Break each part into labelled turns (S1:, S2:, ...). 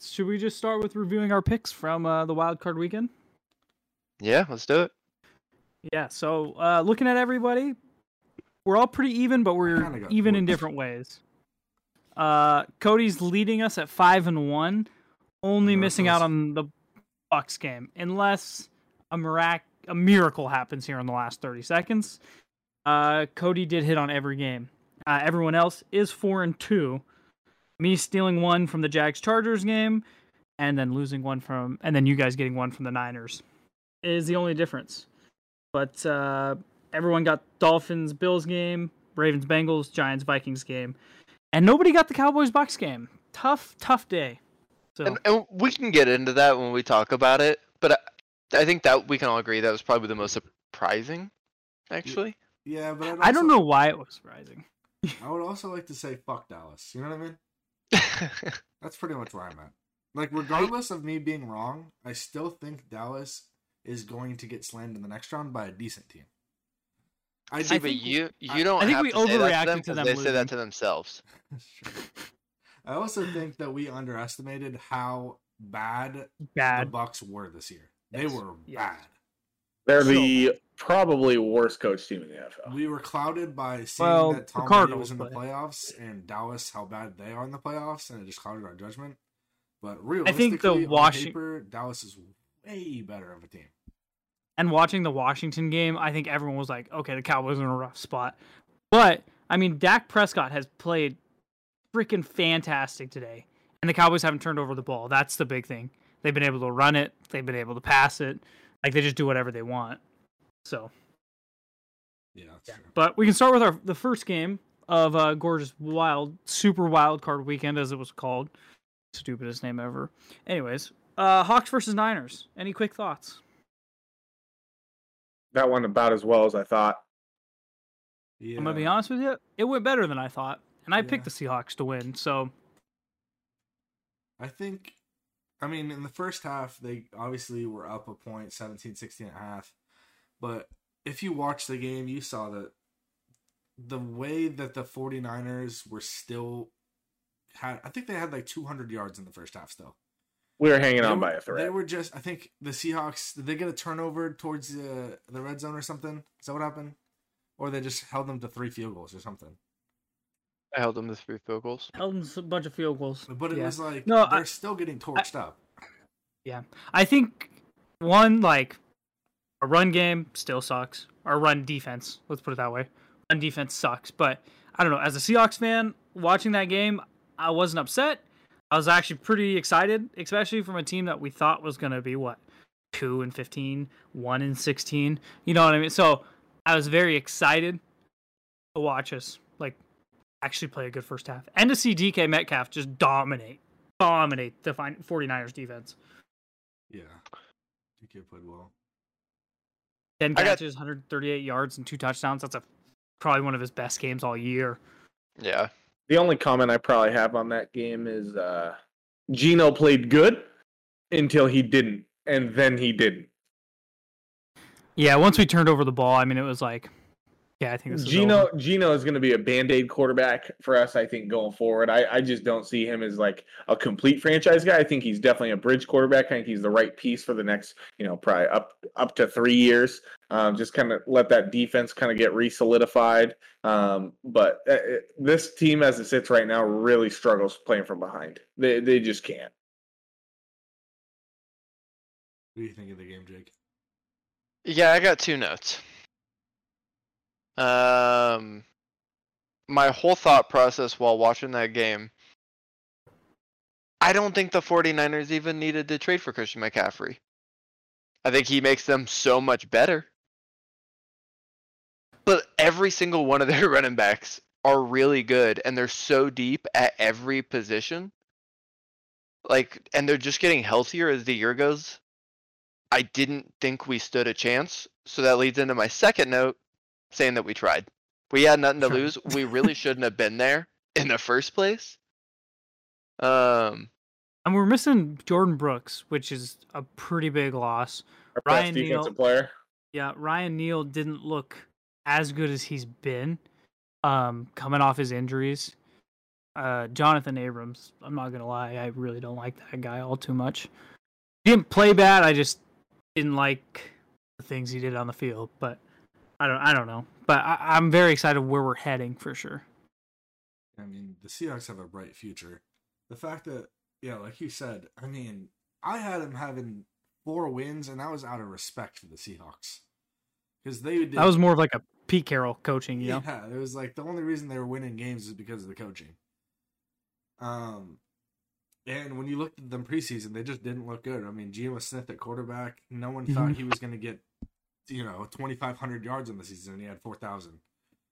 S1: should we just start with reviewing our picks from uh, the wild card weekend?
S2: Yeah, let's do it.
S1: Yeah. So uh, looking at everybody, we're all pretty even, but we're
S3: Kinda got
S1: even in different ways. Uh, Cody's leading us at five and one, only missing out on the Bucks game, unless a mirac- a miracle happens here in the last thirty seconds. Uh, Cody did hit on every game. Uh, everyone else is four and two. Me stealing one from the Jags Chargers game, and then losing one from, and then you guys getting one from the Niners, is the only difference. But uh, everyone got Dolphins Bills game, Ravens Bengals, Giants Vikings game, and nobody got the Cowboys Bucks game. Tough, tough day. So
S2: And, and we can get into that when we talk about it, but I, I think that we can all agree that was probably the most surprising, actually.
S3: Yeah, but I'd
S1: I don't
S3: also-
S1: know why it was surprising.
S3: I would also like to say fuck Dallas. You know what I mean? That's pretty much where I'm at. Like, regardless of me being wrong, I still think Dallas is going to get slammed in the next round by a decent team. I
S2: See, but
S1: think-
S2: you
S3: I-
S2: you don't
S1: I think
S2: have
S1: we
S2: to say that
S1: overreacted
S2: to them,
S1: to
S2: 'cause
S1: them
S2: they say that to themselves.
S3: I also think that we underestimated how bad
S1: bad.
S3: the Bucks were this year. They were
S1: Yes.
S3: bad.
S4: They're
S1: So-
S4: the probably worst coach team in the NFL.
S3: We were clouded by seeing
S1: Well,
S3: that
S1: the
S3: Tom Brady
S1: Cardinals,
S3: was in the playoffs and Dallas how bad they are in the playoffs, and it just clouded our judgment. But
S1: I think the Washington
S3: paper, Dallas is way better of a team.
S1: And watching the Washington game, I think everyone was like, okay, the Cowboys are in a rough spot. But, I mean, Dak Prescott has played freaking fantastic today. And the Cowboys haven't turned over the ball. That's the big thing. They've been able to run it, they've been able to pass it. Like, they just do whatever they want. So,
S3: Yeah, that's
S1: yeah.
S3: true.
S1: But we can start with our the first game of uh, gorgeous wild, super wild card weekend, as it was called. Stupidest name ever. Anyways, uh, Hawks versus Niners. Any quick thoughts?
S4: That went about as well as I thought.
S3: Yeah.
S1: I'm gonna be honest with you, it went better than I thought, and I picked the Seahawks to win. So
S3: I think, I mean, in the first half, they obviously were up a point, 17 16 and a half. But if you watch the game, you saw that the way that the 49ers were still had, I think they had like 200 yards in the first half still.
S4: We were hanging
S3: They
S4: on
S3: were-
S4: by a thread.
S3: They were just, I think the Seahawks, did they get a turnover towards the, the red zone or something? Is that what happened? Or they just held them to three field goals or something?
S2: I held them to three field goals.
S1: held them to a bunch of field goals.
S3: But it
S1: Yeah.
S3: was like,
S1: No,
S3: they're
S1: I-
S3: still getting torched up.
S1: Yeah, I think one like a run game still sucks. Our run defense, let's put it that way, run defense sucks. But I don't know. As a Seahawks fan, watching that game, I wasn't upset. I was actually pretty excited, especially from a team that we thought was going to be what two and 15, 1 and sixteen. You know what I mean? So I was very excited to watch us like actually play a good first half and to see DK Metcalf just dominate, dominate the fin- 49ers defense.
S3: Yeah. DK played well.
S1: 10
S2: I got-
S1: catches, 138 yards, and two touchdowns. That's a probably one of his best games all year.
S2: Yeah.
S4: The only comment I probably have on that game is uh Geno played good until he didn't, and then he didn't.
S1: Yeah, once we turned over the ball, I mean, it was like, yeah, I think this is
S4: Geno
S1: over.
S4: Geno is going to be a band-aid quarterback for us, I think, going forward. I, I just don't see him as like a complete franchise guy. I think he's definitely a bridge quarterback. I think he's the right piece for the next, you know, probably up up to three years. Um, just kind of let that defense kind of get re-solidified. Um, but uh, uh, this team, as it sits right now, really struggles playing from behind. They they just can't.
S3: What do you think of the game, Jake?
S2: Yeah, I got two notes. Um, my whole thought process while watching that game, I don't think the 49ers even needed to trade for Christian McCaffrey. I think he makes them so much better. But every single one of their running backs are really good and they're so deep at every position. Like, and they're just getting healthier as the year goes. I didn't think we stood a chance. So that leads into my second note saying that we tried. We had nothing to lose. We really shouldn't have been there in the first place. Um,
S1: And we're missing Jordyn Brooks, which is a pretty big loss.
S4: Our
S1: Ryan
S4: best defensive
S1: Neal-
S4: player.
S1: Yeah, Ryan Neal didn't look as good as he's been um, coming off his injuries. Uh, Johnathan Abrams. I'm not gonna lie, I really don't like that guy all too much. He didn't play bad. I just didn't like the things he did on the field. But I don't. I don't know. But I, I'm very excited where we're heading for sure.
S3: I mean, the Seahawks have a bright future. The fact that, yeah, like you said, I mean, I had them having four wins, and that was out of respect for the Seahawks because they did.
S1: That was more of like a Pete Carroll coaching, you know.
S3: Yeah, it was like the only reason they were winning games is because of the coaching. Um, and when you looked at them preseason, they just didn't look good. I mean, Geno Smith at quarterback, no one thought
S1: Mhm.
S3: he was going to get, you know, twenty five hundred yards in the season. and He had four thousand.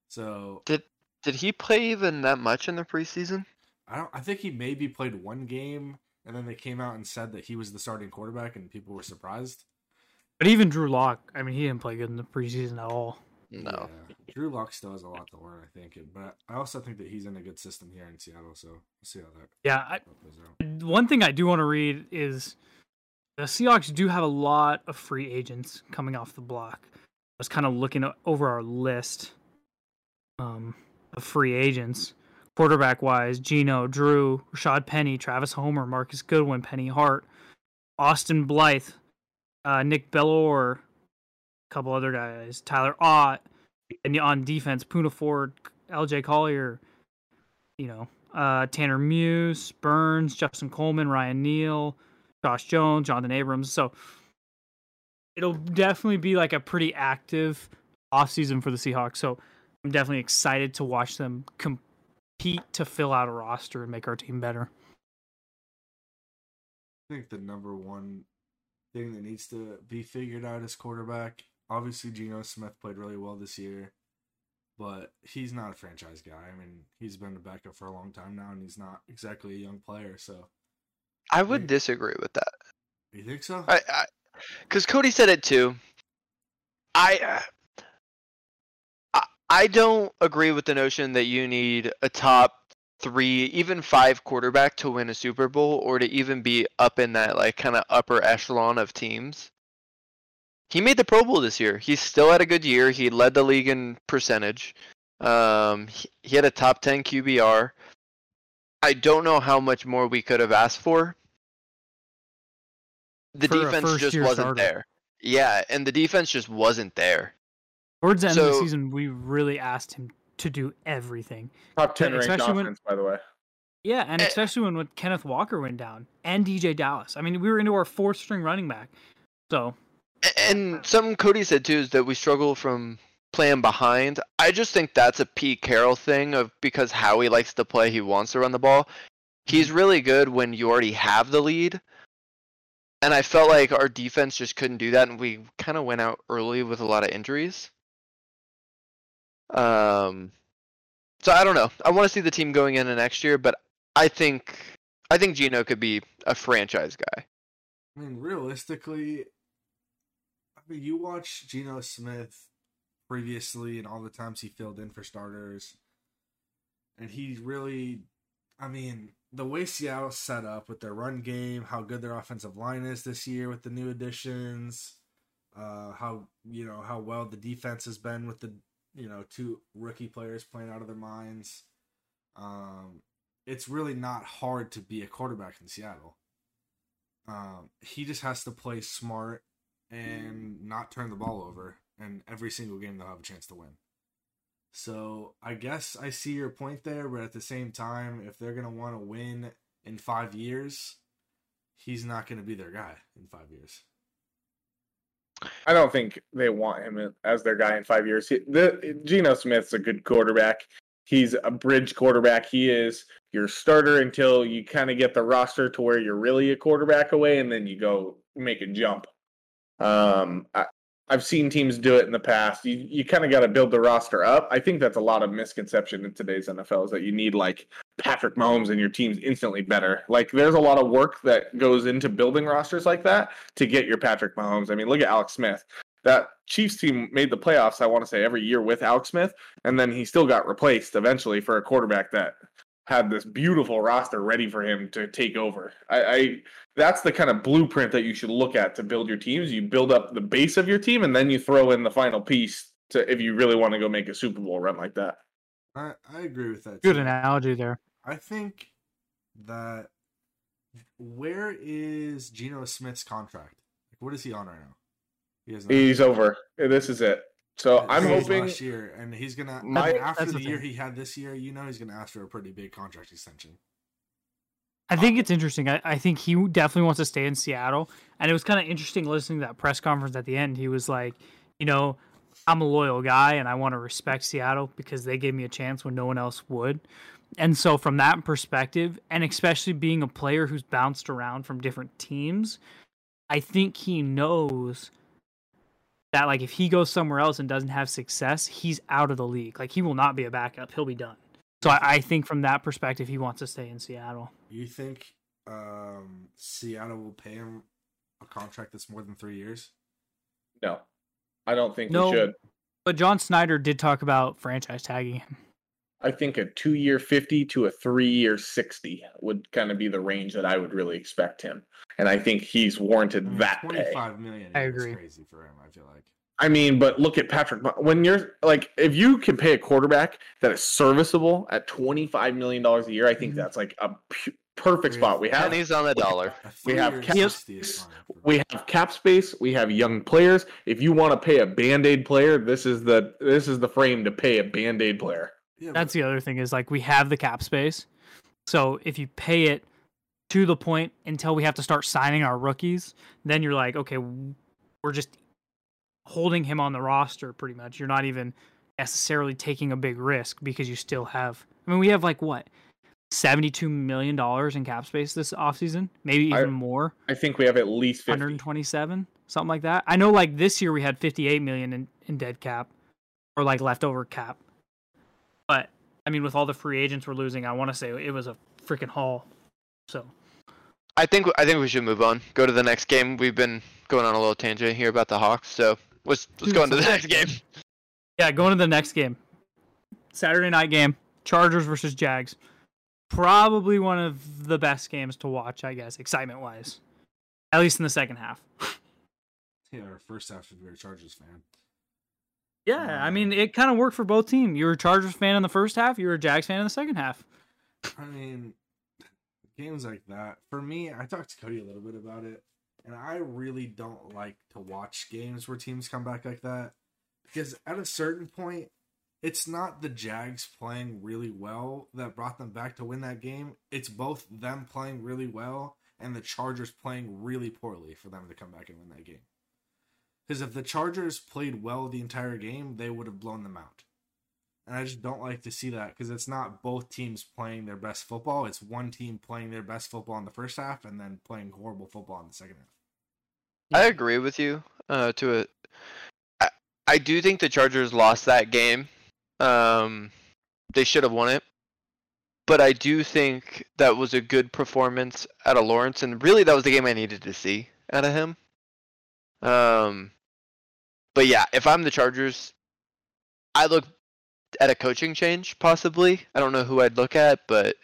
S3: So
S2: Did did he play even that much in the preseason?
S3: I don't. I think he maybe played one game, and then they came out and said that he was the starting quarterback, and people were surprised.
S1: But even Drew Lock, I mean, he didn't play good in the preseason at all.
S2: No.
S3: Yeah. Drew Lock still has a lot to learn, I think, but I also think that he's in a good system here in Seattle. So we'll see how that
S1: Yeah, I,
S3: plays out.
S1: one thing I do want to read is the Seahawks do have a lot of free agents coming off the block. I was kind of looking over our list um, of free agents, quarterback wise: Geno, Drew, Rashaad Penny, Travis Homer, Marcus Goodwin, Penny Hart, Austin Blythe, uh, Nick Bellore, a couple other guys, Tyler Ott, and on defense, Poona Ford, L.J. Collier, you know, uh, Tanner Muse, Burns, Justin Coleman, Ryan Neal, Josh Jones, Johnathan Abrams. So it'll definitely be like a pretty active offseason for the Seahawks. So I'm definitely excited to watch them compete to fill out a roster and make our team better.
S3: I think the number one thing that needs to be figured out is quarterback. Obviously, Geno Smith played really well this year, but he's not a franchise guy. I mean, he's been a backup for a long time now, and he's not exactly a young player. So,
S2: I would
S3: Yeah.
S2: disagree with that.
S3: you think so?
S2: I, I, because Cody said it too. I, uh, I, I don't agree with the notion that you need a top three, even five quarterback to win a Super Bowl, or to even be up in that like kind of upper echelon of teams. He made the Pro Bowl this year. He still had a good year. He led the league in percentage. Um, he, he had a top ten QBR. I don't know how much more we could have asked for. The
S1: For
S2: defense just wasn't
S1: starter.
S2: there. Yeah, and the defense just wasn't there.
S1: Towards the end of the season, we really asked him to do everything.
S4: Top ten ranked
S1: Especially when-
S4: offense, by the way.
S1: Yeah, and
S2: Eh.
S1: especially when, when Kenneth Walker went down and DeeJay Dallas. I mean, we were into our fourth string running back. So
S2: A- And something Cody said too is that we struggle from playing behind. I just think that's a Pete Carroll thing of because how he likes to play, he wants to run the ball. He's really good when you already have the lead. And I felt like our defense just couldn't do that, and we kind of went out early with a lot of injuries. Um, so I don't know. I want to see the team going into next year, but I think I think Geno could be a franchise guy.
S3: I mean, realistically, I mean, you watch Geno Smith previously and all the times he filled in for starters, and he really, I mean, the way Seattle's set up with their run game, how good their offensive line is this year with the new additions, uh, how you know how well the defense has been with the you know two rookie players playing out of their minds. Um, it's really not hard to be a quarterback in Seattle. Um, he just has to play smart and not turn the ball over, and every single game they'll have a chance to win. So I guess I see your point there, but at the same time, if they're gonna want to win in five years, he's not gonna be their guy in five years.
S4: I don't think they want him as their guy in five years. He- The Geno Smith's a good quarterback. He's a bridge quarterback. He is your starter until you kind of get the roster to where you're really a quarterback away, and then you go make a jump. Um, I, I've seen teams do it in the past. You you kind of got to build the roster up. I think that's a lot of misconception in today's NFL is that you need like Patrick Mahomes and your team's instantly better. Like there's a lot of work that goes into building rosters like that to get your Patrick Mahomes. I mean, look at Alex Smith. That Chiefs team made the playoffs, I want to say, every year with Alex Smith, and then he still got replaced eventually for a quarterback that had this beautiful roster ready for him to take over. I, I that's the kind of blueprint that you should look at to build your teams. You build up the base of your team, and then you throw in the final piece to if you really want to go make a Super Bowl run like that.
S3: I I agree with that.
S1: good
S3: too.
S1: analogy there.
S3: I think that where is Geno Smith's contract? Like, what is he on right now? He has
S4: He's over. This is it. So I'm hoping.
S3: last year, and he's gonna
S4: My-
S3: after the
S1: the
S3: year
S1: thing.
S3: he had this year. You know, he's gonna ask for a pretty big contract extension.
S1: I think it's interesting. I, I think he definitely wants to stay in Seattle. And it was kind of interesting listening to that press conference at the end. He was like, you know, I'm a loyal guy and I want to respect Seattle because they gave me a chance when no one else would. And so, from that perspective, and especially being a player who's bounced around from different teams, I think he knows that, like, if he goes somewhere else and doesn't have success, he's out of the league. Like, he will not be a backup. He'll be done. So, I, I think from that perspective, he wants to stay in Seattle.
S3: You think um, Seattle will pay him a contract that's more than three years?
S4: No, I don't think
S1: No.
S4: we should.
S1: But John Schneider did talk about franchise tagging him.
S4: I think a two year 50 to a three year 60 would kind of be the range that I would really expect him. And I think he's warranted
S3: I mean,
S4: that pay.
S3: Twenty-five million.
S1: I agree.
S3: Crazy for him. I feel like.
S4: I mean, but look at Patrick. When you're like, if you can pay a quarterback that is serviceable at $25 million a year, I think
S1: Mhm.
S4: that's like a pu- perfect
S3: Yeah.
S4: spot. We have
S2: Pennies on the dollar.
S4: We have
S3: three-year
S4: Cap-
S3: 60 is fine for
S4: we have cap space we have young players if you want to pay a band-aid player this is the this is the frame to pay a band-aid player
S3: Yeah,
S1: That's the other thing is like we have the cap space. So if you pay it to the point until we have to start signing our rookies, then you're like, okay, we're just holding him on the roster pretty much. You're not even necessarily taking a big risk because you still have I mean we have like what? 72 million dollars in cap space this offseason, maybe
S4: I-
S1: even more.
S4: i think we have at least 50
S1: 127 something like that i know like this year we had 58 million in, in dead cap or like leftover cap but i mean with all the free agents we're losing i want to say it was a freaking haul so
S2: I think I think we should move on. Go to the next game. We've been going on a little tangent here about the Hawks, so let's let's go on to the next game.
S1: yeah going to the next game saturday night game chargers versus jags probably one of the best games to watch i guess excitement wise at least in the second half
S3: Yeah, our first half if you're a Chargers fan.
S1: Yeah i
S3: Um,
S1: mean it kind of worked for both teams you were a chargers fan in the first half you were a jags fan in the second half
S3: I mean, games like that. For me, I talked to Cody a little bit about it, and I really don't like to watch games where teams come back like that because at a certain point, it's not the Jags playing really well that brought them back to win that game. It's both them playing really well and the Chargers playing really poorly for them to come back and win that game. Because if the Chargers played well the entire game, they would have blown them out. And I just don't like to see that because it's not both teams playing their best football. It's one team playing their best football in the first half and then playing horrible football in the second half.
S2: I agree with you. Uh, to I do think the Chargers lost that game. Um, they should have won it, but I do think that was a good performance out of Lawrence, and really that was the game I needed to see out of him. Um, but yeah, if I'm the Chargers, I look at a coaching change possibly. I don't know who I'd look at, but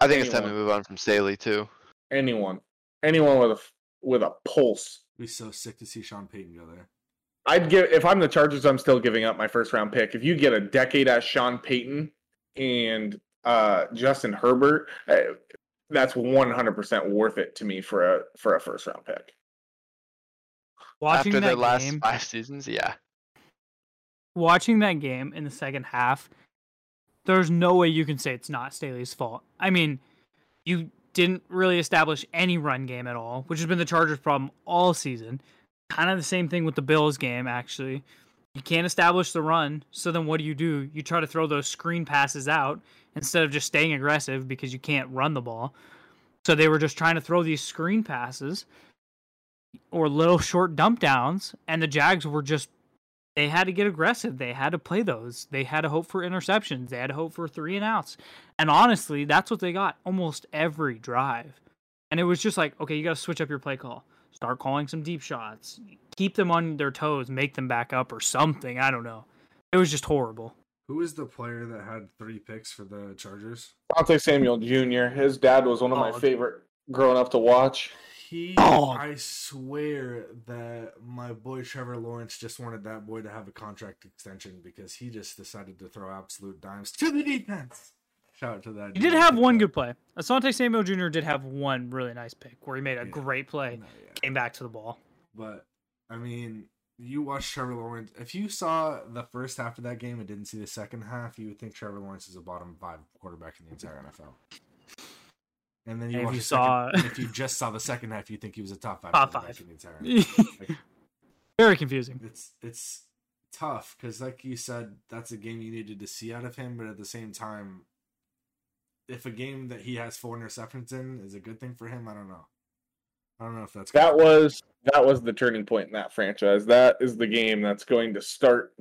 S2: I think it's time to move on from Staley too.
S4: anyone anyone with a with a pulse
S3: It'd be so sick to see Sean Payton go there.
S4: i'd give if i'm the chargers i'm still giving up my first round pick if you get a decade as sean payton and uh justin herbert uh, that's 100% worth it to me for a for a first round pick
S1: watching
S2: After
S1: that
S2: their last
S1: game
S2: five seasons, yeah.
S1: watching that game in the second half, there's no way you can say it's not Staley's fault. I mean, you didn't really establish any run game at all, which has been the Chargers' problem all season. Kind of the same thing with the Bills game, actually. You can't establish the run, so then what do you do? You try to throw those screen passes out instead of just staying aggressive because you can't run the ball. So they were just trying to throw these screen passes or little short dump downs, and the Jags were just they had to get aggressive. They had to play those. They had to hope for interceptions. They had to hope for three and outs. And honestly, that's what they got almost every drive. And it was just like, okay, you got to switch up your play call. Start calling some deep shots. Keep them on their toes, make them back up or something. I don't know. It was just horrible.
S3: Who is the player that had three picks for the Chargers?
S4: Asante Samuel Jr. His dad was one of my
S1: Oh.
S4: favorite growing up to watch.
S3: He,
S1: Oh.
S3: I swear that my boy Trevor Lawrence just wanted that boy to have a contract extension because he just decided to throw absolute dimes to the defense. Shout out to that.
S1: He did have one good play. Asante Samuel Jr. did have one really nice pick where he made a
S3: Yeah.
S1: great play,
S3: No, yeah.
S1: came back to the ball.
S3: But I mean, you watch Trevor Lawrence. If you saw the first half of that game and didn't see the second half, you would think Trevor Lawrence is a bottom five quarterback in the entire NFL. And then you
S1: And if you
S3: the second-
S1: saw-
S3: and if you just saw the second half, you think he was a top five
S1: Top five.
S3: in the entire. NFL.
S1: Very confusing.
S3: It's it's tough because, like you said, that's a game you needed to see out of him. But at the same time, if a game that he has four interceptions in is a good thing for him, I don't know. I don't know if that's
S4: That was that was the turning point in that franchise. That is the game that's going to start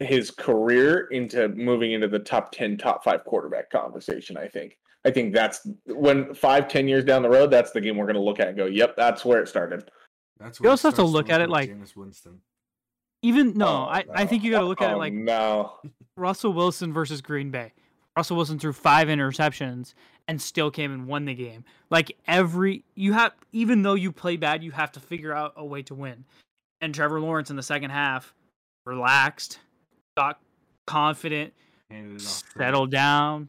S4: his career into moving into the top 10 top 5 quarterback conversation i think i think that's when five ten years down the road that's the game we're going to look at and go yep that's where it started
S3: That's
S1: You
S3: where it
S1: also have to look at it like-
S3: Jameis Winston.
S1: Even no,
S4: Oh,
S1: I, I think you got to look at it
S4: Oh,
S1: like
S4: no
S1: Russell Wilson versus Green Bay. Russell Wilson threw five interceptions and still came and won the game. Like every you have, even though you play bad, you have to figure out a way to win. And Trevor Lawrence in the second half, relaxed, got confident,
S3: Handed it off. to
S1: settled down,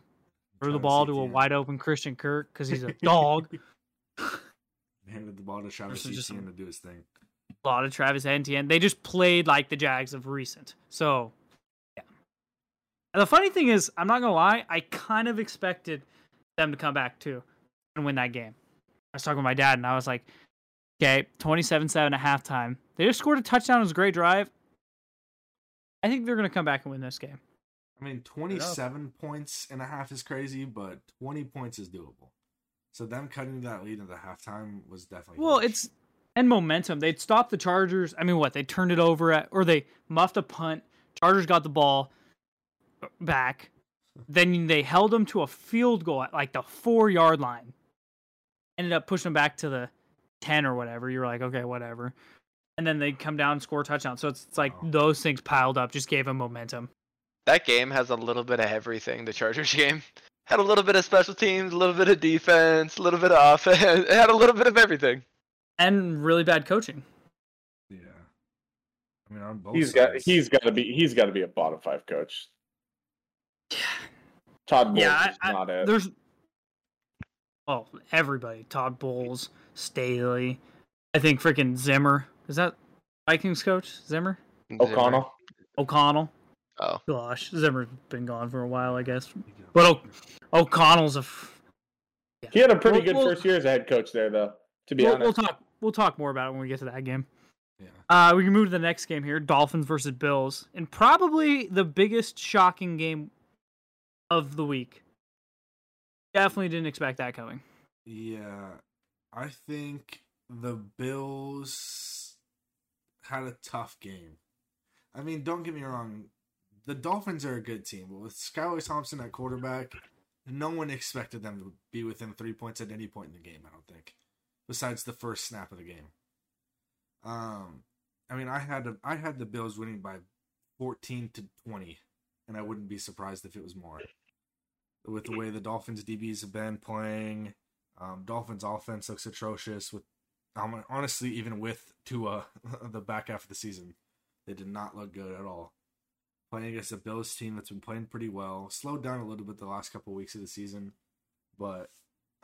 S1: threw the ball to a wide open Christian Kirk because he's a dog.
S3: Handed the ball to Travis
S1: Versus just
S3: Etienne to do his thing.
S1: a lot of Travis Etienne. They just played like the Jags of recent. So, yeah. And the funny thing is, I'm not gonna lie, I kind of expected them to come back too and win that game. I was talking with my dad, and I was like, "Okay, 27-7 at halftime. They just scored a touchdown. It was a great drive. I think they're gonna come back and win this game."
S3: I mean, 27 points and a half is crazy, but 20 points is doable. So them cutting that lead into halftime was definitely
S1: Well,
S3: huge.
S1: it's and momentum. They'd stopped the Chargers. I mean, what? They turned it over at or they muffed a punt. Chargers got the ball back. Then they held them to a field goal at like the four yard line. Ended up pushing them back to the ten or whatever. You're like, okay, whatever. And then they come down and score a touchdown. So it's, it's like
S3: Wow.
S1: those things piled up just gave them momentum.
S2: That game has a little bit of everything. The Chargers game had a little bit of special teams, a little bit of defense, a little bit of offense. It had a little bit of everything.
S1: And really bad coaching.
S3: yeah. I mean, on both
S4: he's got he's got to be he's got to be a bottom five coach Yeah, todd Bowles
S1: Yeah,
S4: is
S1: I- I-
S4: not it
S1: There's oh everybody. Todd Bowles, Staley. I think freaking Zimmer. Is that Vikings coach? Zimmer?
S4: o'connell
S1: O'Connell.
S2: Oh.
S1: Gosh, Zimmer's been gone for a while, I guess. But o- O'Connell's a. F-
S4: he had a pretty
S1: We'll-
S4: good
S1: we'll-
S4: first year as a head coach there though to be
S1: we'll,
S4: honest
S1: we'll talk. We'll talk more about it when we get to that game.
S3: Yeah.
S1: Uh, we can move to the next game here: Dolphins versus Bills, and probably the biggest shocking game of the week. Definitely didn't expect that coming.
S3: Yeah, I think the Bills had a tough game. I mean, don't get me wrong, the Dolphins are a good team, but with Skylar Thompson at quarterback, no one expected them to be within three points at any point in the game. I don't think, besides the first snap of the game. Um, I mean, I had to, I had the Bills winning by fourteen to twenty, and I wouldn't be surprised if it was more. With the way the Dolphins DBs have been playing, um, Dolphins offense looks atrocious. With um, honestly, even with Tua, the back half of the season, they did not look good at all. Playing against a Bills team that's been playing pretty well, slowed down a little bit the last couple of weeks of the season, but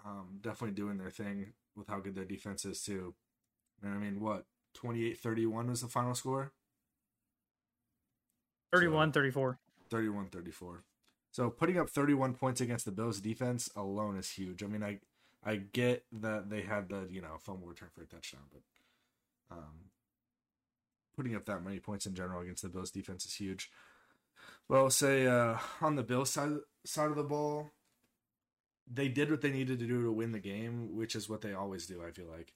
S3: um, definitely doing their thing with how good their defense is too. And I mean, what 28-31 was the final score?
S1: 31 34.
S3: 31-34. So putting up 31 points against the Bills defense alone is huge. I mean, I I get that they had the, you know, fumble return for a touchdown, but um putting up that many points in general against the Bills defense is huge. Well, say uh on the Bills side side of the ball, they did what they needed to do to win the game, which is what they always do, I feel like.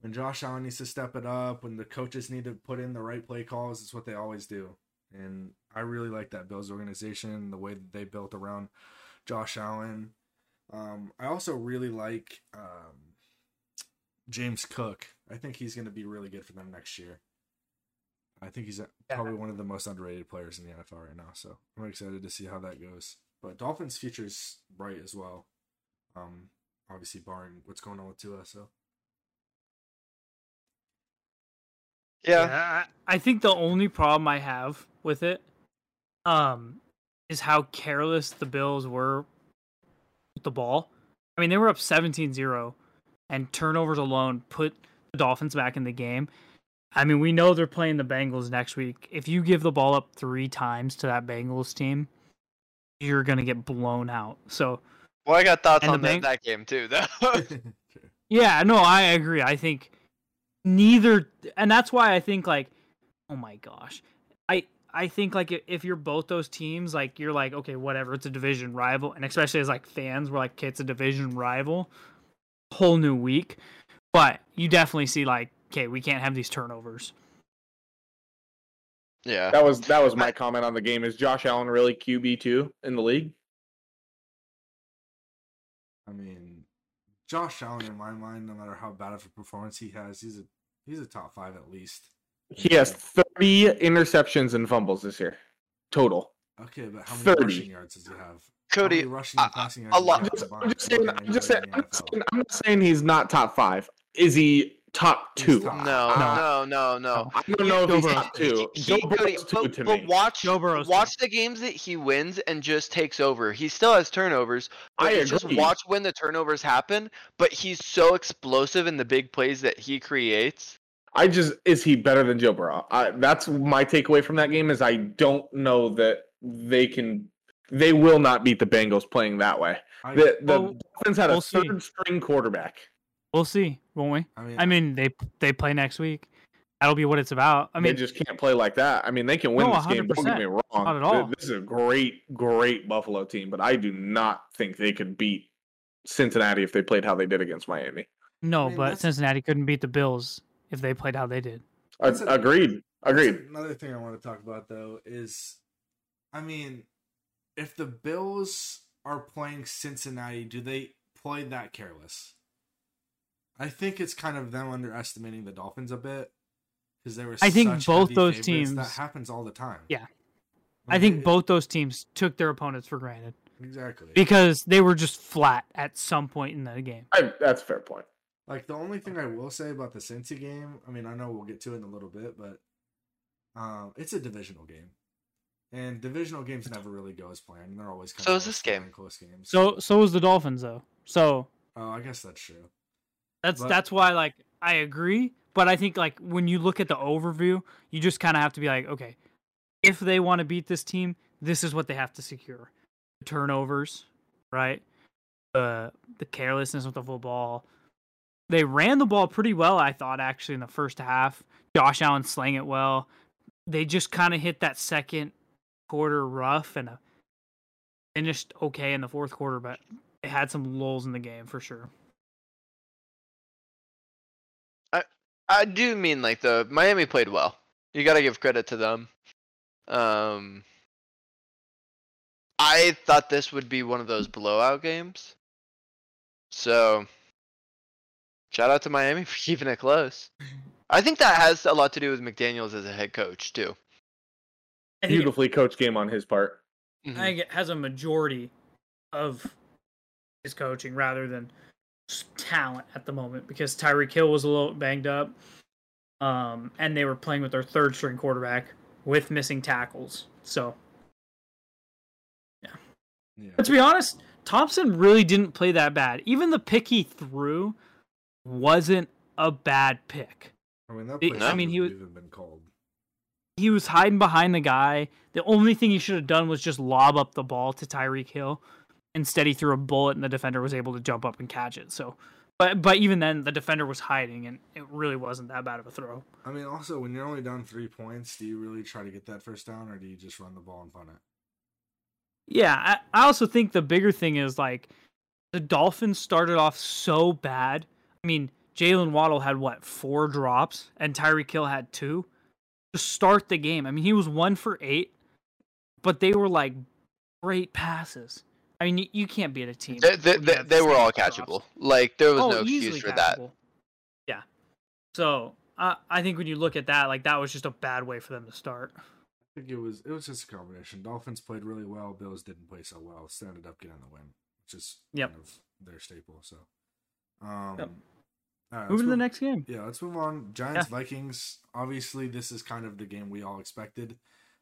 S3: When Josh Allen needs to step it up, when the coaches need to put in the right play calls, it's what they always do. And I really like that Bills organization, the way that they built around Josh Allen. Um, I also really like um, James Cook. I think he's going to be really good for them next year. I think he's uh, probably one of the most underrated players in the NFL right now. So I'm excited to see how that goes. But Dolphins' future's bright as well. Um, obviously, barring what's going on with Tua. So
S2: Yeah.
S1: I, I think the only problem I have with it um is how careless the Bills were with the ball. I mean, they were up 17-0 and turnovers alone put the Dolphins back in the game. I mean, we know they're playing the Bengals next week. If you give the ball up 3 times to that Bengals team, you're going to get blown out. So,
S2: Well, I got thoughts
S1: And the
S2: on that,
S1: Bang-
S2: that game too, though.
S1: Yeah, no, I agree. I think neither, and that's why I think like, oh my gosh, I I think like if you're both those teams, like you're like okay, whatever, it's a division rival, and especially as like fans, we're like, okay, it's a division rival, whole new week, but you definitely see like, okay, we can't have these turnovers.
S2: yeah.
S4: That was that was my comment on the game. Is Josh Allen really QB two in the league?
S3: I mean, Josh Allen, in my mind, no matter how bad of a performance he has, he's a he's a top five at least.
S4: He has thirty interceptions and fumbles this year, total.
S3: Okay, but how many
S4: 30.
S3: rushing yards does he have?
S2: Cody,
S3: rushing and
S2: a-
S3: passing yards does
S2: lot-
S4: I'm just,
S3: combined?
S4: I'm just saying. I'm just saying.
S3: anybody
S4: I'm,
S3: in the
S4: not
S3: NFL?
S4: saying I'm not saying he's not top five. Is he top two?
S3: top.
S2: no,
S1: No.
S2: no, no, no.
S4: I don't know if he's top two.
S2: He-
S4: Joe
S2: Cody,
S4: Burrow's two
S2: but,
S4: to
S2: but
S4: me.
S2: watch,
S1: Joe Burrow's two.
S2: watch the games that he wins and just takes over. He still has turnovers. But
S4: I
S2: you just watch when the turnovers happen. But he's so explosive in the big plays that he creates.
S4: I just is he better than Joe Burrow? I, that's my takeaway from that game. Is I don't know that they can. They will not beat the Bengals playing that way.
S3: I,
S4: The, the
S1: Well,
S4: Dolphins had a
S1: we'll see.
S4: third string quarterback.
S1: We'll see, won't we?
S3: I mean,
S1: I mean, they they play next week. That'll be what it's about. I
S4: I
S1: mean,
S4: mean, they just can't play like that. I mean, they can win
S1: No,
S4: this game. Don't get me wrong.
S1: Not at all.
S4: This is a great, great Buffalo team, but I do not think they could beat Cincinnati if they played how they did against Miami.
S1: no,
S3: I mean,
S1: but
S3: that's-
S1: Cincinnati couldn't beat the Bills if they played how they did.
S4: A-
S3: That's a-
S4: agreed.
S3: That's
S4: Agreed.
S3: Another thing I want to talk about though is, I mean, if the Bills are playing Cincinnati, do they play that careless? I think it's kind of them underestimating the Dolphins a bit because they were.
S1: I think
S3: such
S1: both those
S3: favorites. That happens all the time.
S1: Yeah.
S3: Like,
S1: I think
S3: it-
S1: both those teams took their opponents for granted
S3: exactly.
S1: because they were just flat at some point in the game.
S4: I, that's a fair point.
S3: Like the only thing I will say about the Cincy game, I mean, I know we'll get to it in a little bit, but um, it's a divisional game, and divisional games never really go as planned. They're always kind
S2: So
S3: of
S2: is this game.
S3: close games.
S1: So so was the Dolphins though. So
S3: oh, I guess that's true.
S1: That's
S3: But-
S1: that's why like I agree, but I think like when you look at the overview, you just kind of have to be like, okay, if they want to beat this team, this is what they have to secure: the turnovers, right? The the carelessness with the football. They ran the ball pretty well, I thought, actually, in the first half. Josh Allen slang it well. They just kind of hit that second quarter rough and uh, finished okay in the fourth quarter, but they had some lulls in the game for sure.
S2: I do mean like the Miami played well. You got to give credit to them. Um, I thought this would be one of those blowout games. So, shout out to Miami for keeping it close. I think that has a lot to do with McDaniel's as a head coach too.
S1: I it-
S4: Beautifully coached game on his part.
S1: I think it has a majority of his coaching rather than s- talent at the moment because Tyreek Hill was a little banged up, um, and they were playing with their third string quarterback with missing tackles. So,
S3: Yeah.
S1: but to be honest, Thompson really didn't play that bad. Even the pick he threw wasn't a bad pick.
S3: I mean, that
S1: It-
S3: play
S2: I
S1: mean, he was-
S3: even been called.
S1: he was hiding behind the guy. The only thing he should have done was just lob up the ball to Tyreek Hill. Instead, he threw a bullet, and the defender was able to jump up and catch it. So, but but even then, the defender was hiding, and it really wasn't that bad of a throw.
S3: I mean, also when you're only down three points, do you really try to get that first down, or do you just run the ball and punt it?
S1: Yeah, I, I also think the bigger thing is like the Dolphins started off so bad. I mean, Jaylen Waddle had what four drops, and Tyreek Hill had two to start the game. I mean, he was one for eight, but they were like great passes. I mean, you, you can't beat a team.
S2: They, they, they,
S1: have
S2: they were all
S1: six drops.
S2: catchable. Like there was
S1: Oh,
S2: no excuse
S1: easily
S2: for that.
S1: Yeah. So uh, I think when you look at that, like that was just a bad way for them to start.
S3: I think it was it was just a combination. Dolphins played really well. Bills didn't play so well. So ended up getting the win, which is
S1: Yep.
S3: kind of their staple. So, um,
S1: Yep.
S3: all right, let's
S1: Moving to the next game.
S3: Yeah, let's move on. Giants Vikings. Obviously, this is kind of the game we all expected.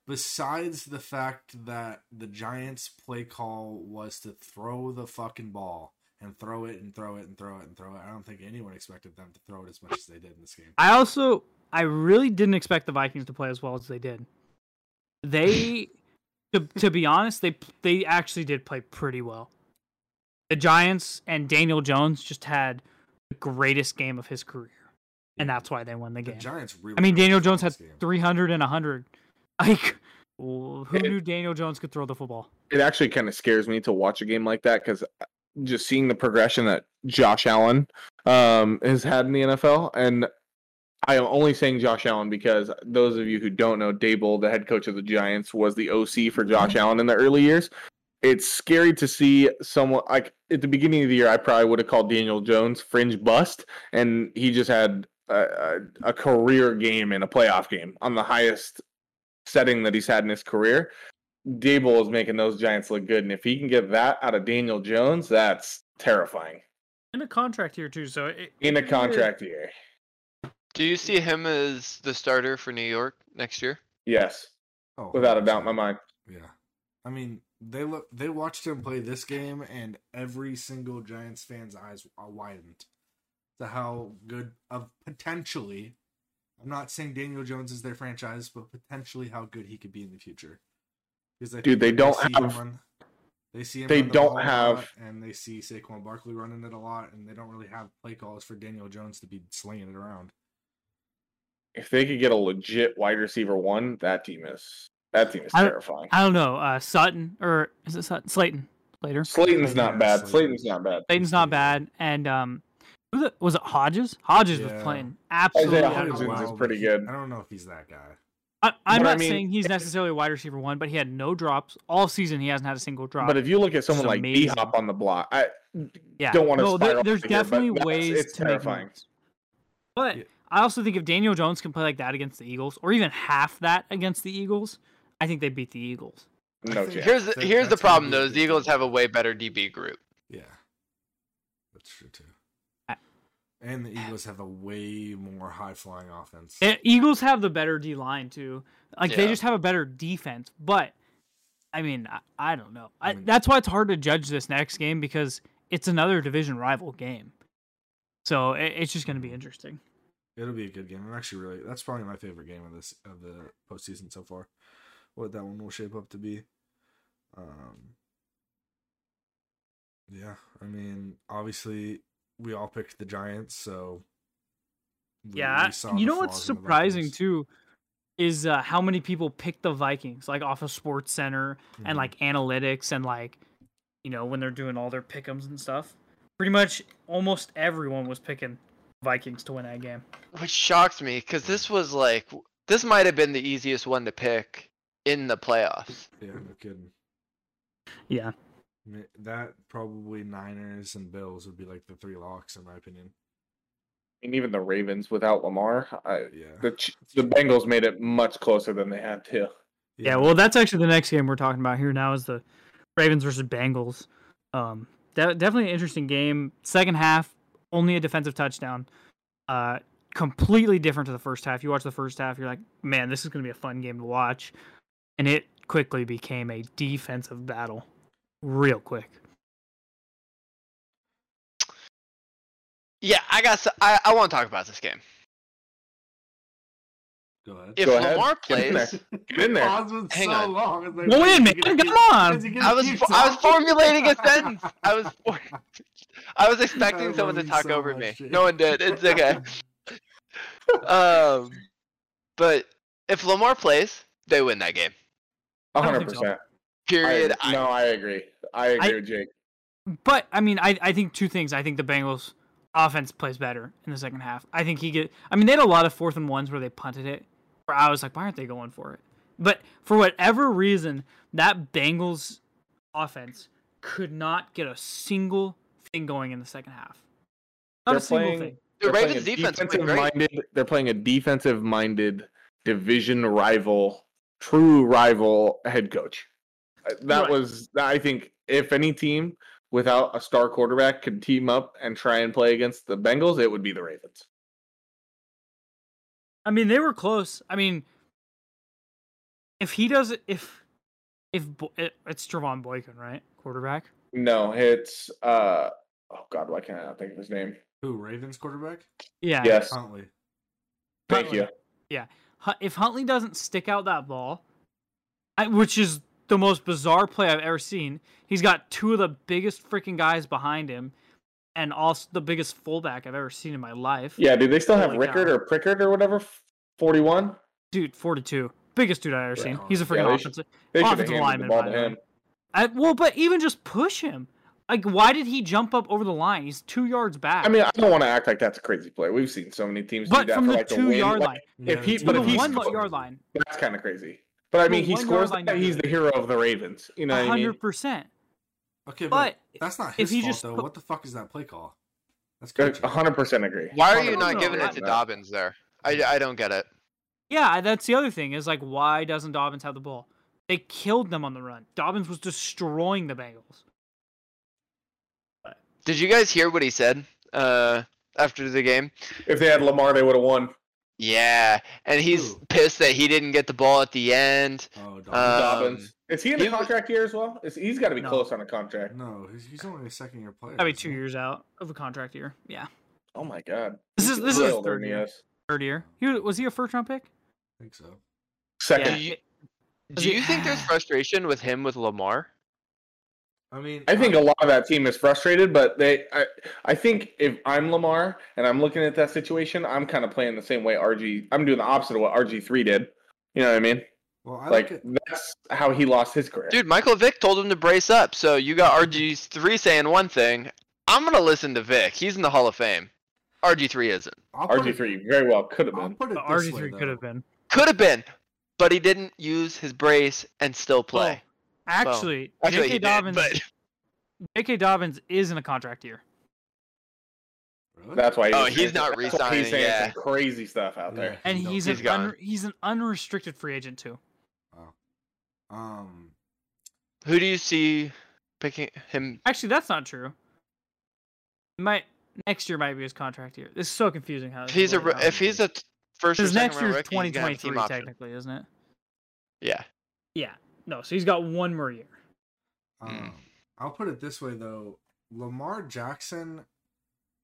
S3: Besides the fact that the Giants' play call was to throw the fucking ball and throw it and throw it and throw it and throw it, I don't think anyone expected them to throw it as much as they did in this game.
S1: I also I really didn't expect the Vikings to play as well as they did. They to to be honest, they they actually did play pretty well. The Giants and Daniel Jones just had the greatest game of his career. And that's why they won the
S3: The
S1: game.
S3: Giants really.
S1: I mean, Daniel Jones had
S3: game.
S1: 300 and 100. Like who
S4: It-
S1: knew Daniel Jones could throw the football?
S4: it actually kind of scares me to watch a game like that because just seeing the progression that Josh Allen um, has had in the NFL, and I am only saying Josh Allen because those of you who don't know, Daboll, the head coach of the Giants, was the OC for Josh Allen in the early years. It's scary to see someone like at the beginning of the year. I probably would have called Daniel Jones fringe bust, and he just had a, a, a career game and a playoff game on the highest setting that he's had in his career. Daboll is making those Giants look good, and if he can get that out of Daniel Jones, that's terrifying
S1: In a contract here too, so it,
S4: in a
S1: it-
S4: contract year.
S2: Do you see him as the starter for New York next year?
S4: Yes,
S3: Oh,
S4: without a doubt in my mind.
S3: Yeah. I mean, they look. They watched him play this game, and every single Giants fan's eyes are widened to how good of potentially. I'm not saying Daniel Jones is their franchise, but potentially how good he could be in the future. Because I
S4: Dude, they don't
S3: see him
S4: have-
S3: run- they see him.
S4: they
S3: the
S4: don't have-
S3: lot, and they see Saquon Barkley running it a lot, and they don't really have play calls for Daniel Jones to be slinging it around.
S4: If they could get a legit wide receiver one, that team is that team is
S1: I
S4: terrifying.
S1: I don't know, uh Sutton or is it Sutton? Slayton later.
S4: Slayton's
S3: Yeah,
S4: not bad.
S3: Slayton.
S4: Slayton's not bad.
S1: Slayton's not bad, and um, was it, was it Hodges? Hodges was playing absolutely.
S4: Isaiah
S1: out of
S4: is pretty good.
S3: I don't know if he's that guy.
S1: I, I'm
S4: But I
S1: not
S4: mean-
S1: saying he's necessarily a wide receiver one, but he had no drops all season. He hasn't had a single drop.
S4: But if you look at someone like D
S1: amazing.
S4: Hop on the block, I
S1: yeah,
S4: don't wanna
S1: no, there- there's
S4: here,
S1: definitely
S4: that's-
S1: ways
S4: it's
S1: to
S4: terrifying.
S1: make moves. But
S3: Yeah.
S1: I also think if Daniel Jones can play like that against the Eagles, or even half that against the Eagles, I think they beat the Eagles.
S4: No chance.
S2: Here's the, here's the problem though: is the Eagles have a way better DB group.
S3: Yeah, that's true too.
S1: I-
S3: And the Eagles have a way more high flying offense.
S1: The Eagles have the better D line too. Like they just have a better defense. But I mean, I, I don't know. I,
S3: I mean-
S1: that's why it's hard to judge this next game because it's another division rival game. So it, it's just going to be interesting.
S3: It'll be a good game. I'm actually really. That's probably my favorite game of this of the postseason so far. What that one will shape up to be. Um. Yeah, I mean, obviously, we all picked the Giants, so. we-
S1: Yeah,
S3: we saw
S1: you know what's
S3: flaws in the
S1: surprising too is uh, how many people picked the Vikings like off of Sports Center and
S3: Mhm.
S1: like analytics and like you know when they're doing all their pickums and stuff. Pretty much almost everyone was picking Vikings to win that game.
S2: Which shocks me because this was like this might have been the easiest one to pick in the playoffs.
S3: Yeah, no kidding.
S1: Yeah.
S3: Ma- That probably Niners and Bills would be like the three locks in my opinion.
S4: and even the Ravens without Lamar, I,
S3: Yeah.
S4: the the Bengals made it much closer than they had to.
S1: Yeah, well, that's actually the next game we're talking about here now is the Ravens versus Bengals. Um, de- definitely an interesting game. Second half, only a defensive touchdown. Uh, completely different to the first half. You watch the first half, you're like, man, this is going to be a fun game to watch, and it quickly became a defensive battle, real quick.
S2: Yeah, I got. I I want to talk about this game.
S3: Go ahead.
S2: If
S4: Go ahead.
S2: Lamar
S4: Get in
S2: plays,
S4: there. Get in there.
S3: Pause was
S2: Hang
S3: so
S2: on.
S3: long. It's like, wait,
S1: in,
S3: is he
S1: man. Come
S3: keep-
S1: on.
S3: is he gonna
S2: I was I was formulating a sentence. I was for- I was expecting
S3: I
S2: someone to talk
S3: so
S2: over me.
S3: Jake.
S2: No one did. It's okay. um, but if Lamar plays, they win that game.
S4: Hundred
S1: think so.
S4: percent.
S2: Period. I-
S4: No, I agree. I agree
S1: I-
S4: with Jake.
S1: But I mean, I I think two things. I think the Bengals offense plays better in the second half. I think he get. I mean, they had a lot of fourth and ones where they punted it. Where I was like, why aren't they going for it? But for whatever reason, that Bengals offense could not get a single thing going in the second half. Not
S4: They're
S1: a single
S4: playing-
S1: thing.
S2: the Ravens defense played great.
S4: defensive-minded. They're playing a defensive-minded division rival, true rival head coach. That
S1: Right.
S4: was, I think, if any team without a star quarterback could team up and try and play against the Bengals, it would be the Ravens.
S1: I mean, they were close. I mean, if he does it, if if Bo- it, it's Javon Boykin, right, quarterback.
S4: No, it's uh oh god, why can't I not think of his name?
S3: Who Ravens quarterback?
S1: Yeah.
S4: Yes,
S3: Huntley.
S4: thank you.
S1: Hu- If Huntley doesn't stick out that ball, I, which is the most bizarre play I've ever seen, he's got two of the biggest freaking guys behind him, and also the biggest fullback I've ever seen in my life.
S4: Yeah, do they still have
S1: Holy
S4: Ricard
S1: cow.
S4: or Prickard or whatever? Forty one.
S1: dude, forty-two, biggest dude I've ever seen. He's a freaking
S4: they should-
S1: offensive.
S4: Should have
S1: Offensive
S4: handed
S1: lineman,
S4: the ball
S1: by
S4: to
S1: the
S4: him.
S1: I, well, but even just push him. Like, why did he jump up over the line? He's two yards back.
S4: I mean, I don't want to act like that's a crazy play. We've seen so many teams
S1: but
S4: do that
S1: from
S4: for
S1: the
S4: like the
S1: two
S4: win.
S1: yard
S4: Like,
S1: line,
S4: if he-
S1: to
S4: but
S1: the
S4: if he
S1: one
S4: scores-
S1: yard line,
S4: That's kind of crazy. But I mean,
S1: The
S4: he scores.
S1: yard line
S4: that, He's the hero of the Ravens. You know what I mean?
S1: hundred percent.
S3: Okay, but,
S1: But
S3: that's not
S1: if
S3: his
S1: he
S3: fault
S1: just
S3: though.
S1: put-
S3: What the fuck is that play call? That's good.
S4: hundred percent agree.
S2: Why are you not
S1: no,
S2: giving
S1: I-
S2: it to
S4: agree.
S2: Dobbins there? I, I don't get it.
S1: Yeah, that's the other thing is like, why doesn't Dobbins have the ball? They killed them on the run. Dobbins was destroying the Bengals.
S2: Did you guys hear what he said uh, after the game?
S4: If they had Lamar, they would have won.
S2: Yeah, and he's
S3: Who?
S2: pissed that he didn't get the ball at the end.
S3: Oh, Dobbins.
S2: Uh,
S4: Dobbins. Is he in the
S2: he was-
S4: contract year as well? Is, he's got to be
S1: No.
S4: close on a contract.
S3: no, he's, he's only a second year player.
S1: Probably
S3: isn't
S1: two
S3: he?
S1: years out of a contract year. Yeah,
S4: Oh my god.
S1: this is this is his third year.
S4: is.
S1: Third year. He was, was he a first round pick?
S3: I think so.
S4: Second.
S1: Yeah.
S2: Do you, do you think there's frustration with him with Lamar?
S3: I mean,
S4: I think a lot of that team is frustrated, but they, I, I think if I'm Lamar and I'm looking at that situation, I'm kind of playing the same way RG. I'm doing the opposite of what RG three did. You know what I mean?
S3: Well, I
S4: like
S3: like
S4: that's how he lost his career.
S2: Dude, Michael Vick told him to brace up. So you got RG3 saying one thing. I'm going to listen to Vic. He's in the Hall of Fame. RG3 isn't.
S4: RG three very well could have been.
S3: put it
S1: But
S3: this
S1: RG three could have been.
S2: Could have been, but he didn't use his brace and still play.
S1: Actually,
S2: Actually,
S1: J.K.
S2: he did,
S1: Dobbins.
S2: but
S1: J.K. Dobbins is in a contract year.
S3: Really?
S4: That's why. He
S2: Oh, he's
S4: saying-
S2: not
S4: that's why
S2: re-signing,
S4: He's saying
S2: yeah.
S4: some crazy stuff out there.
S3: Yeah.
S1: and
S3: He's
S1: he's, an un- he's an unrestricted free agent too.
S3: Um,
S2: who do you see picking him?
S1: Actually, that's not true. Might next year might be his contract year. This is so confusing. How
S2: If he's a
S1: is
S2: ro-
S1: laid out.
S2: if he's a t- first or
S1: Because next
S2: round
S1: year's
S2: rookie, he's gonna have a
S1: 2023
S2: team option.
S1: technically, isn't it?
S2: Yeah.
S1: Yeah. No, so he's got one more year.
S2: Hmm.
S3: um, I'll put it this way though: Lamar Jackson,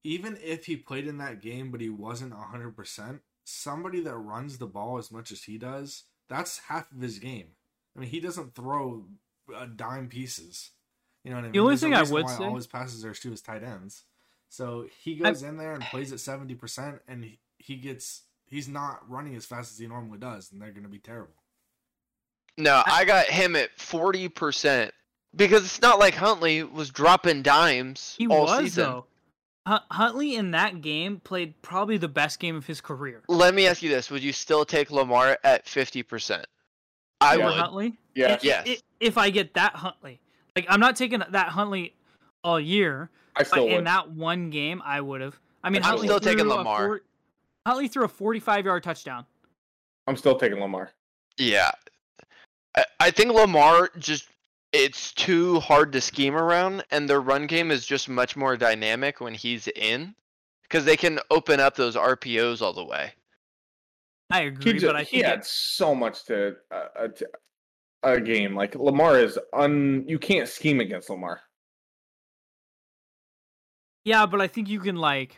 S3: even if he played in that game, but he wasn't hundred percent, somebody that runs the ball as much as he does, that's half of his game. I mean, he doesn't throw uh, dime pieces. You know what I mean?
S1: The only
S3: There's
S1: thing I would
S3: why
S1: say-
S3: all his passes are to his tight ends. So he goes in there and plays at seventy percent, and he, he gets he's not running as fast as he normally does, and they're going to be terrible.
S2: No, I got him at forty percent because it's not like Huntley was dropping dimes
S1: He
S2: all
S1: was
S2: season.
S1: though. Hun- Huntley in that game played probably the best game of his career.
S2: Let me ask you this: Would you still take Lamar at fifty percent? I
S4: Yeah.
S1: Over
S2: would.
S1: Huntley.
S4: Yeah.
S1: If-
S2: Yes.
S1: if- If I get that Huntley, like I'm not taking that Huntley all year,
S4: I
S1: but
S4: still
S1: in that one game, I would have. I mean,
S4: I'm
S1: Huntley
S2: still taking Lamar.
S1: four- Huntley threw a 45 yard touchdown.
S4: I'm still taking Lamar.
S2: Yeah, I, I think Lamar just it's too hard to scheme around, and their run game is just much more dynamic when he's in, because they can open up those RPOs all the way.
S1: I agree,
S4: just,
S1: but I
S4: he
S1: think
S4: had
S1: it-
S4: so much to uh, uh, to a game. Like Lamar is un. You can't scheme against Lamar.
S1: yeah, but I think you can like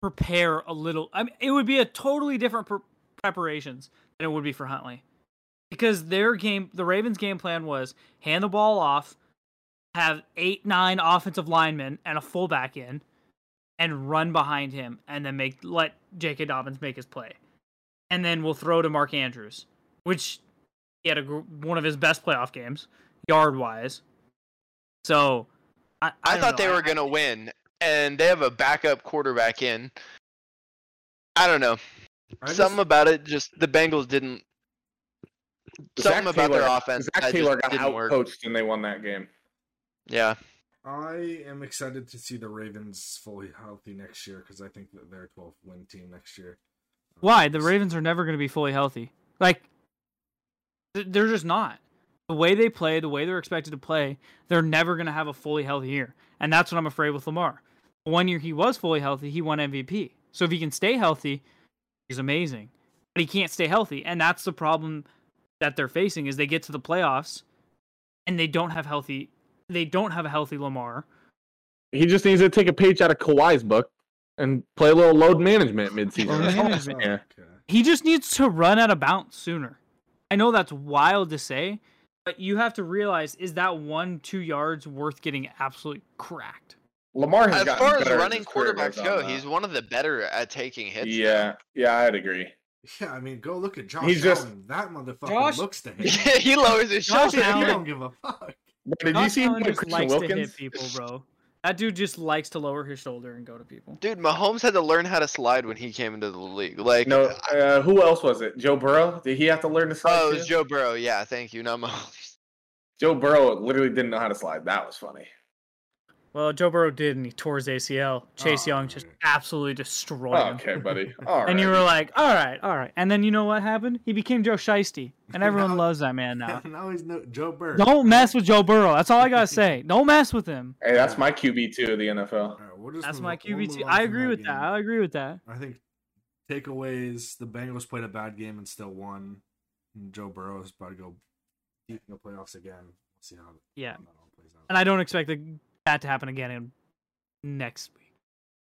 S1: prepare a little. I mean, it would be a totally different pre- preparations than it would be for Huntley, because their game, the Ravens' game plan was hand the ball off, have eight, nine offensive linemen and a fullback in, and run behind him, and then make let J.K. Dobbins make his play, and then we'll throw to Mark Andrews, which he had a, one of his best playoff games yard wise. So. I, I,
S2: I, thought
S1: know.
S2: they were gonna win, and they have a backup quarterback in. I don't know.
S3: I just-
S2: Something about it just the Bengals didn't. Something
S4: Zach
S2: about their offense
S4: Zach
S2: that
S4: Taylor
S2: just
S4: got
S2: didn't
S4: out coached and they won that game.
S2: Yeah,
S3: I am excited to see the Ravens fully healthy next year because I think that they're a 12 win team next year.
S1: Um, Why? The Ravens are never going to be fully healthy. Like, they're just not. The way they play, the way they're expected to play, they're never going to have a fully healthy year. And that's what I'm afraid with Lamar. One year he was fully healthy, he won MVP. So if he can stay healthy, he's amazing. but he can't stay healthy, and that's the problem that they're facing. Is they get to the playoffs, and they don't have healthy. They don't have a healthy Lamar.
S4: He just needs to take a page out of Kawhi's book and play a little load management midseason.
S1: Load
S4: That's all
S1: management.
S4: saying.
S3: Okay.
S1: He just needs to run out of bounds sooner. I know that's wild to say, but you have to realize is that one two yards worth getting absolutely cracked?
S4: Lamar has
S2: As far as running quarterbacks go, he's one of the better at taking hits.
S4: Yeah, yeah, I'd agree.
S3: Yeah, I mean, go look at Josh
S4: He's just-
S3: Allen. That motherfucker
S1: Josh-
S3: looks to hit.
S2: he lowers his
S1: Josh
S2: shoulder.
S3: he
S1: Allen-
S3: don't give a fuck.
S4: But did you see him
S1: Allen
S4: with
S1: just
S4: Christian
S1: likes to
S4: Wilkins?
S1: hit people, bro. That dude just likes to lower his shoulder and go to people.
S2: Dude, Mahomes had to learn how to slide when he came into the league. Like,
S4: No, uh, who else was it? Joe Burrow? Did he have to learn to slide?
S2: oh, it
S4: too?
S2: was Joe Burrow. Yeah, thank you, not Mahomes.
S4: Joe Burrow literally didn't know how to slide. That was funny.
S1: Well, Joe Burrow did, and he tore his ACL. Chase
S3: Oh,
S1: Young just
S3: right.
S1: absolutely destroyed him.
S4: Okay, buddy. All right.
S1: And you were like, all right, all right. And then you know what happened? He became Joe Shiesty. And everyone
S3: Now-
S1: loves that man now.
S3: now he's no Joe Burrow.
S1: Don't mess with Joe Burrow. That's all I got to say. Don't mess with him.
S4: hey, that's my QB two of the NFL.
S3: All right, we'll
S1: That's my QB.
S3: move
S1: two. I
S3: from
S1: agree with that. I agree with that.
S3: I think takeaways: the Bengals played a bad game and still won. And Joe Burrow is about to go deep in the playoffs again. We'll see how
S1: Yeah.
S3: how that all plays out.
S1: And I don't expect the, that to happen again in next week.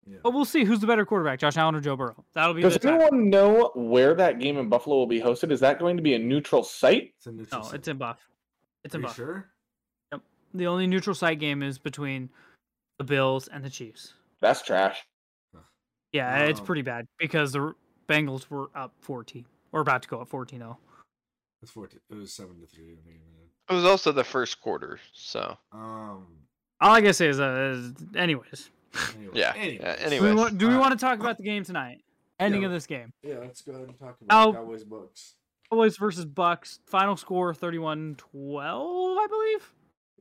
S3: yeah.
S1: But we'll see who's the better quarterback, Josh Allen or Joe Burrow. That'll be
S4: Does
S1: the time.
S4: anyone know where that game in Buffalo will be hosted? Is that going to be a neutral site?
S3: It's a neutral
S1: No,
S3: site.
S1: it's in Buff. It's
S3: Are
S1: in
S3: you
S1: Buff.
S3: sure? Yep.
S1: The only neutral site game is between the Bills and the Chiefs.
S4: That's trash.
S1: Yeah, it's pretty bad because the Bengals were up 14 or about to go up 14 0.
S3: It's fourteen. It was seven to three.
S2: It was also the first quarter, so
S3: Um.
S1: All I gotta say is, uh, is anyways.
S3: Anyway,
S2: Yeah,
S3: anyways.
S2: yeah,
S1: Do we, want, do we
S3: Uh,
S1: want to talk about the game tonight? Ending
S3: yeah.
S1: of this game.
S3: Yeah, let's go ahead and talk
S1: Oh.
S3: about Cowboys Bucks.
S1: Cowboys versus Bucks. Final score 31 12, I believe.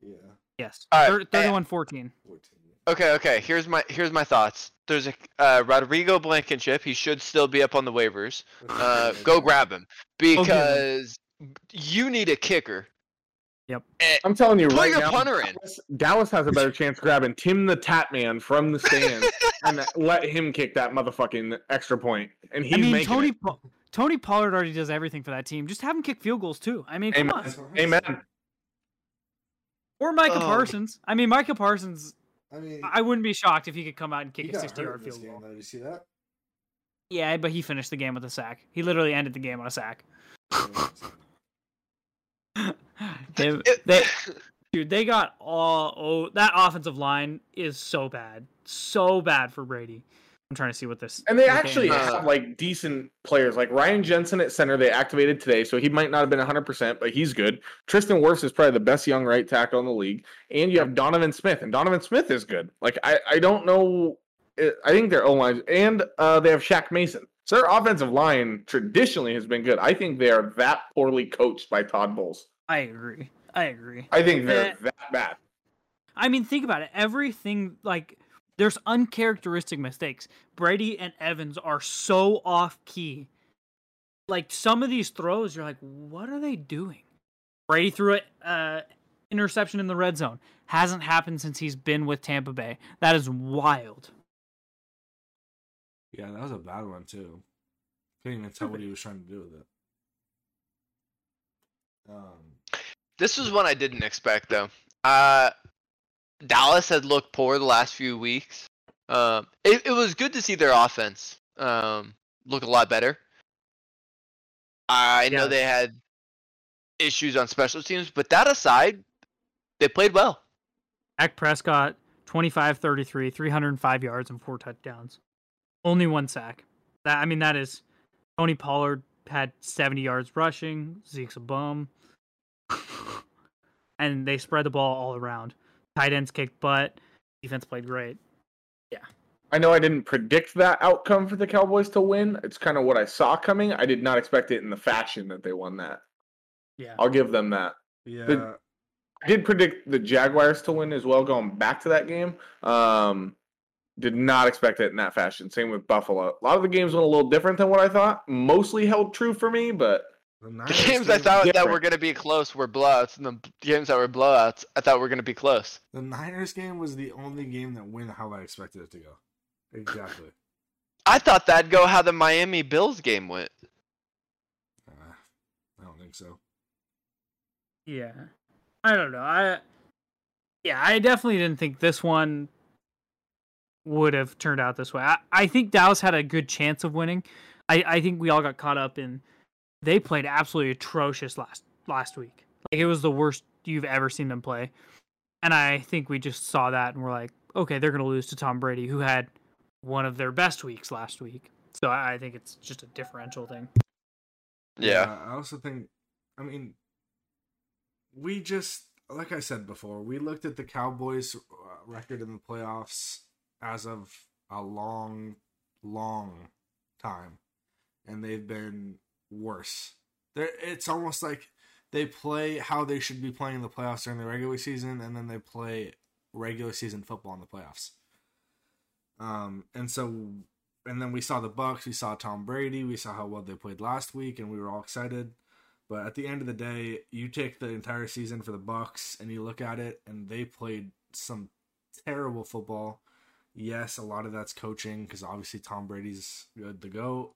S3: Yeah,
S1: Yes.
S2: All right,
S1: 31 14.
S3: fourteen.
S2: Okay, okay. Here's my here's my thoughts. There's a uh, Rodrigo Blankenship. He should still be up on the waivers. Uh, go grab him
S1: get him.
S2: because you need a kicker.
S1: Yep.
S2: Eh,
S4: I'm telling you right
S2: your
S4: now,
S2: punter in.
S4: Dallas, Dallas has a better chance grabbing Tim the Tap Man from the stands and let him kick that motherfucking extra point. And he's
S1: I mean,
S4: making
S1: Tony
S4: it.
S1: Pa- Tony Pollard already does everything for that team. Just have him kick field goals too. I mean, come
S4: Amen.
S1: on.
S3: That's what I'm
S4: Amen.
S1: Or Micah
S2: Oh.
S1: Parsons. I mean, Micah Parsons.
S3: I mean,
S1: I wouldn't be shocked if he could come out and kick a
S3: got
S1: 60
S3: hurt
S1: yard field
S3: game.
S1: goal.
S3: Though. Did you see that?
S1: Yeah, but he finished the game with a sack. He literally ended the game on a sack. They, they, dude, they got all. Oh, that offensive line is so bad, so bad for Brady. I'm trying to see what this.
S4: And they actually
S2: Uh,
S4: have like decent players, like Ryan Jensen at center. They activated today, so he might not have been 100, percent but he's good. Tristan Wirfs is probably the best young right tackle in the league, and you have Donovan Smith, and Donovan Smith is good. Like I, I don't know. I think their O line, and uh, they have Shaq Mason. So their offensive line traditionally has been good. I think they are that poorly coached by Todd Bowles.
S1: I agree. I agree.
S4: I think they're
S1: Eh.
S4: that bad.
S1: I mean, think about it. Everything like there's uncharacteristic mistakes. Brady and Evans are so off key. Like some of these throws, you're like, what are they doing? Brady threw it uh, interception in the red zone. Hasn't happened since he's been with Tampa Bay. That is wild.
S3: Yeah, that was a bad one too. Couldn't even tell what he was trying to do with it. Um,
S2: This was one I didn't expect though. Uh, Dallas had looked poor the last few weeks. Um, it, it was good to see their offense um, look a lot better. I know they had issues on special teams, but that aside, they played well.
S1: Dak Prescott, 25 33, 305 yards and four touchdowns. Only one sack. That I mean, that is Tony Pollard had 70 yards rushing. Zeke's a bum. and they spread the ball all around. Tight ends kicked butt. Defense played great. Yeah.
S4: I know I didn't predict that outcome for the Cowboys to win. It's kind of what I saw coming. I did not expect it in the fashion that they won that.
S1: Yeah.
S4: I'll give them that.
S3: yeah,
S4: I did predict the Jaguars to win as well going back to that game. Um, did not expect it in that fashion. Same with Buffalo. A lot of the games went a little different than what I thought. Mostly held true for me, but
S3: the,
S2: The
S3: Niners
S2: games I
S3: game-
S2: thought that were going to be close were blowouts, and the games that were blowouts I thought were going to be close.
S3: the Niners game was the only game that went how I expected it to go. Exactly.
S2: I thought that'd go how the Miami Bills game went.
S3: Uh, I don't think so.
S1: Yeah. I don't know. I yeah, I definitely didn't think this one would have turned out this way. I, I think Dallas had a good chance of winning. I, I think we all got caught up in they played absolutely atrocious last last week. Like it was the worst you've ever seen them play. And I think we just saw that and we're like, okay, they're gonna lose to Tom Brady, who had one of their best weeks last week. So I, I think it's just a differential thing.
S2: Yeah.
S3: I also think, I mean, we just, like I said before, we looked at the Cowboys' uh, record in the playoffs as of a long, long time, and they've been worse. They're, it's almost like they play how they should be playing in the playoffs during the regular season, and then they play regular season football in the playoffs. Um, and so, and then we saw the Bucks, we saw Tom Brady, we saw how well they played last week, and we were all excited. But at the end of the day, you take the entire season for the Bucks and you look at it, and they played some terrible football. Yes, a lot of that's coaching because obviously Tom Brady's good to go.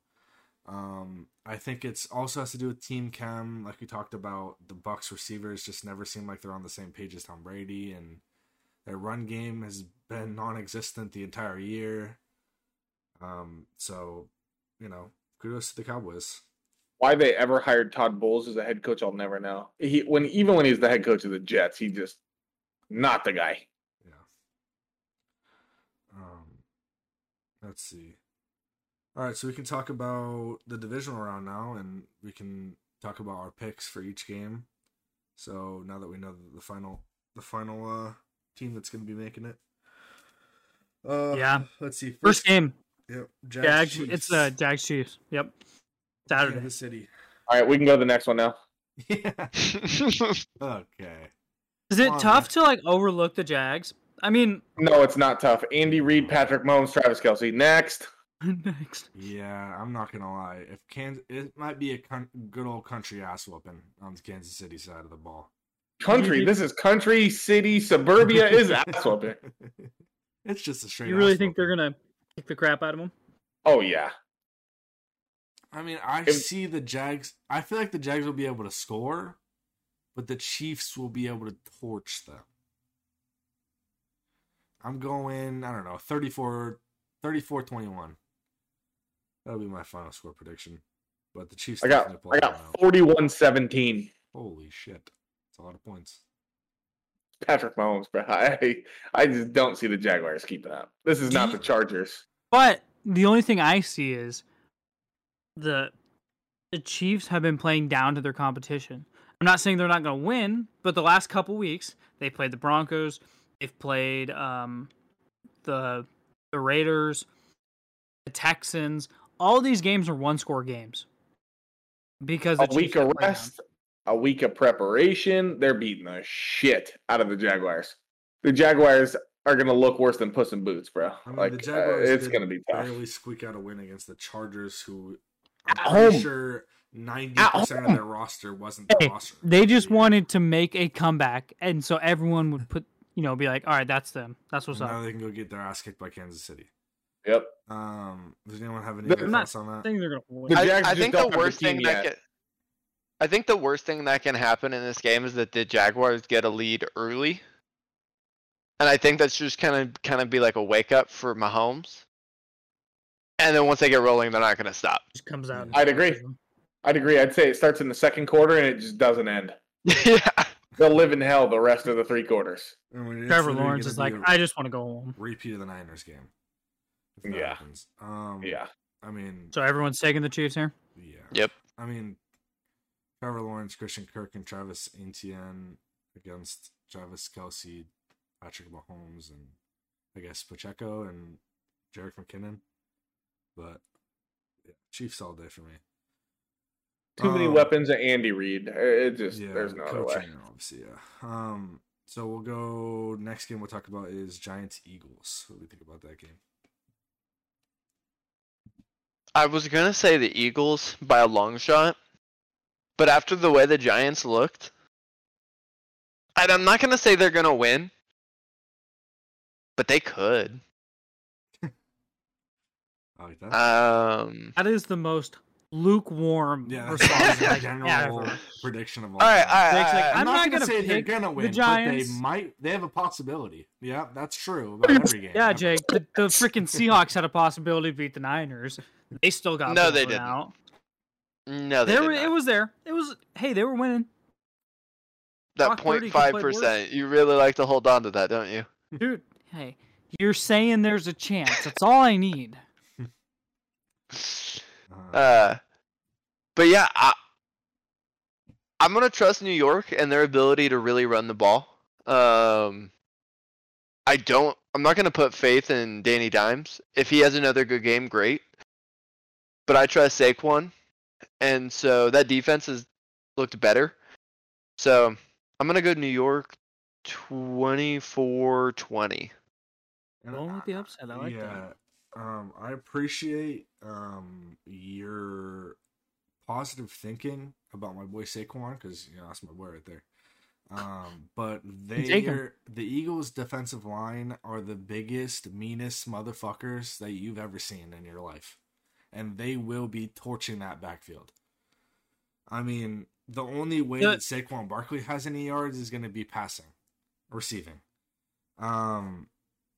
S3: Um, I think it's also has to do with team chem, like we talked about. The Bucks receivers just never seem like they're on the same page as Tom Brady, and their run game has been non-existent the entire year. Um, so you know, kudos to the Cowboys.
S4: Why they ever hired Todd Bowles as a head coach, I'll never know. He when even when he's the head coach of the Jets, he just not the guy.
S3: Yeah. Um, let's see. All right, so we can talk about the divisional round now, and we can talk about our picks for each game. So now that we know the final, the final uh, team that's going to be making it. Uh,
S1: Yeah.
S3: Let's see.
S1: First game,
S3: Yep.
S1: Jags.
S3: Chiefs.
S1: It's uh Jags Chiefs. Yep. Saturday.
S3: Kansas City.
S4: All right, we can go to the next one now.
S3: Yeah. okay.
S1: Is it
S3: Come on,
S1: tough
S3: man.
S1: to like overlook the Jags? I mean,
S4: No, it's not tough. Andy Reid, Patrick Mahomes, Travis Kelce. Next.
S1: next.
S3: Yeah, I'm not gonna lie. If Kansas, it might be a con- good old country ass whooping on the Kansas City side of the ball.
S4: Country. This is country, city, suburbia is ass whooping.
S3: it's just a straight.
S1: You really
S3: ass
S1: think they're gonna kick the crap out of them?
S4: Oh yeah.
S3: I mean, I
S4: If-
S3: see the Jags. I feel like the Jags will be able to score, but the Chiefs will be able to torch them. I'm going, I don't know, 34 34 21. That'll be my final score prediction. But the Chiefs
S4: I got I got
S3: out.
S4: 41-17.
S3: Holy shit. It's a lot of points.
S4: Patrick Mahomes, bro. I I just don't see the Jaguars keeping up. This is not the Chargers.
S1: But the only thing I see is the the Chiefs have been playing down to their competition. I'm not saying they're not going to win, but the last couple weeks they played the Broncos, they've played um, the the Raiders, the Texans. All these games are one score games because
S4: A week of
S1: have played down.
S4: rest, a week of preparation. They're beating the shit out of the Jaguars. The Jaguars are gonna look worse than Puss in Boots, bro.
S3: I mean,
S4: like
S3: the
S4: uh,
S3: Jaguars
S4: it's gonna be tough.
S3: barely squeak out a win against the Chargers, who
S4: At
S3: I'm pretty
S4: home.
S3: sure 90% of their roster wasn't the
S1: Hey,
S3: roster.
S1: They just
S3: Yeah.
S1: wanted to make a comeback, and so everyone would put, you know, be like, "All right, that's them. That's what's
S3: And now
S1: up."
S3: they can go get their ass kicked by Kansas City.
S4: Yep.
S3: Um, does anyone have any
S4: They're
S3: thoughts on
S1: I
S3: that?
S1: think they're gonna win.
S4: The
S2: I, I think the worst thing
S4: team
S2: that can, I think the worst thing that can happen in this game is that the Jaguars get a lead early, and I think that's just kind of kind of be like a wake up for Mahomes. And then once they get rolling, they're not going to stop.
S1: just comes out.
S4: I'd agree.
S1: them.
S4: I'd agree. I'd say it starts in the second quarter and it just doesn't end.
S2: yeah,
S4: They'll live in hell the rest of the three quarters.
S3: I mean,
S1: Trevor Lawrence is like,
S3: be a
S1: I just want to go home.
S3: repeat of the Niners game.
S4: Yeah.
S3: happens. Um,
S4: Yeah.
S3: I mean,
S1: So everyone's taking the Chiefs here.
S3: yeah.
S2: Yep.
S3: I mean, Trevor Lawrence, Christian Kirk, and Travis Etienne against Travis Kelce, Patrick Mahomes, and I guess Pacheco and Jerick McKinnon. But yeah, Chiefs all day for me.
S4: Too many
S3: Um,
S4: weapons at Andy Reid. It just
S3: Yeah,
S4: there's no other way.
S3: coaching, obviously, yeah. Um, so we'll go next game. We'll talk about is Giants Eagles. What do we think about that game?
S2: I was gonna say the Eagles by a long shot, but after the way the Giants looked, and I'm not gonna say they're gonna win, but they could.
S3: I like that.
S2: Um,
S1: That is the most lukewarm
S3: Yeah,
S1: response
S3: my general
S1: ever.
S3: prediction of all.
S2: All right,
S3: time.
S2: all right,
S1: Jake's
S2: all
S1: like. I'm not gonna
S3: say they're gonna
S1: the
S3: win, but they might. They have a possibility. Yeah, that's true about every game.
S1: Yeah, Jake. The, the freaking Seahawks had a possibility to beat the Niners. They still got
S2: No, they
S1: blown
S2: didn't.
S1: Out.
S2: No, they
S1: There
S2: did
S1: were,
S2: not.
S1: it was there. It was. Hey, they were winning,
S2: that
S1: Brock Purdy could
S2: 0.5
S1: play worse.
S2: percent. You really like to hold on to that, don't you?
S1: dude. Hey, you're saying there's a chance. That's all I need.
S3: Uh,
S2: but yeah, I, I'm gonna trust New York and their ability to really run the ball. Um, I don't. I'm not gonna put faith in Danny Dimes. If he has another good game, great. But I trust Saquon, and so that defense has looked better. So I'm gonna go New York, 24-20.
S3: and
S1: Going with the
S3: I-
S1: upset. I like
S3: yeah,
S1: that.
S3: Um, I appreciate um your positive thinking about my boy Saquon because you know that's my boy right there. Um, but they are, the Eagles' defensive line are the biggest, meanest motherfuckers that you've ever seen in your life, and they will be torching that backfield. I mean, the only way that Saquon Barkley has any yards is going to be passing, receiving. Um,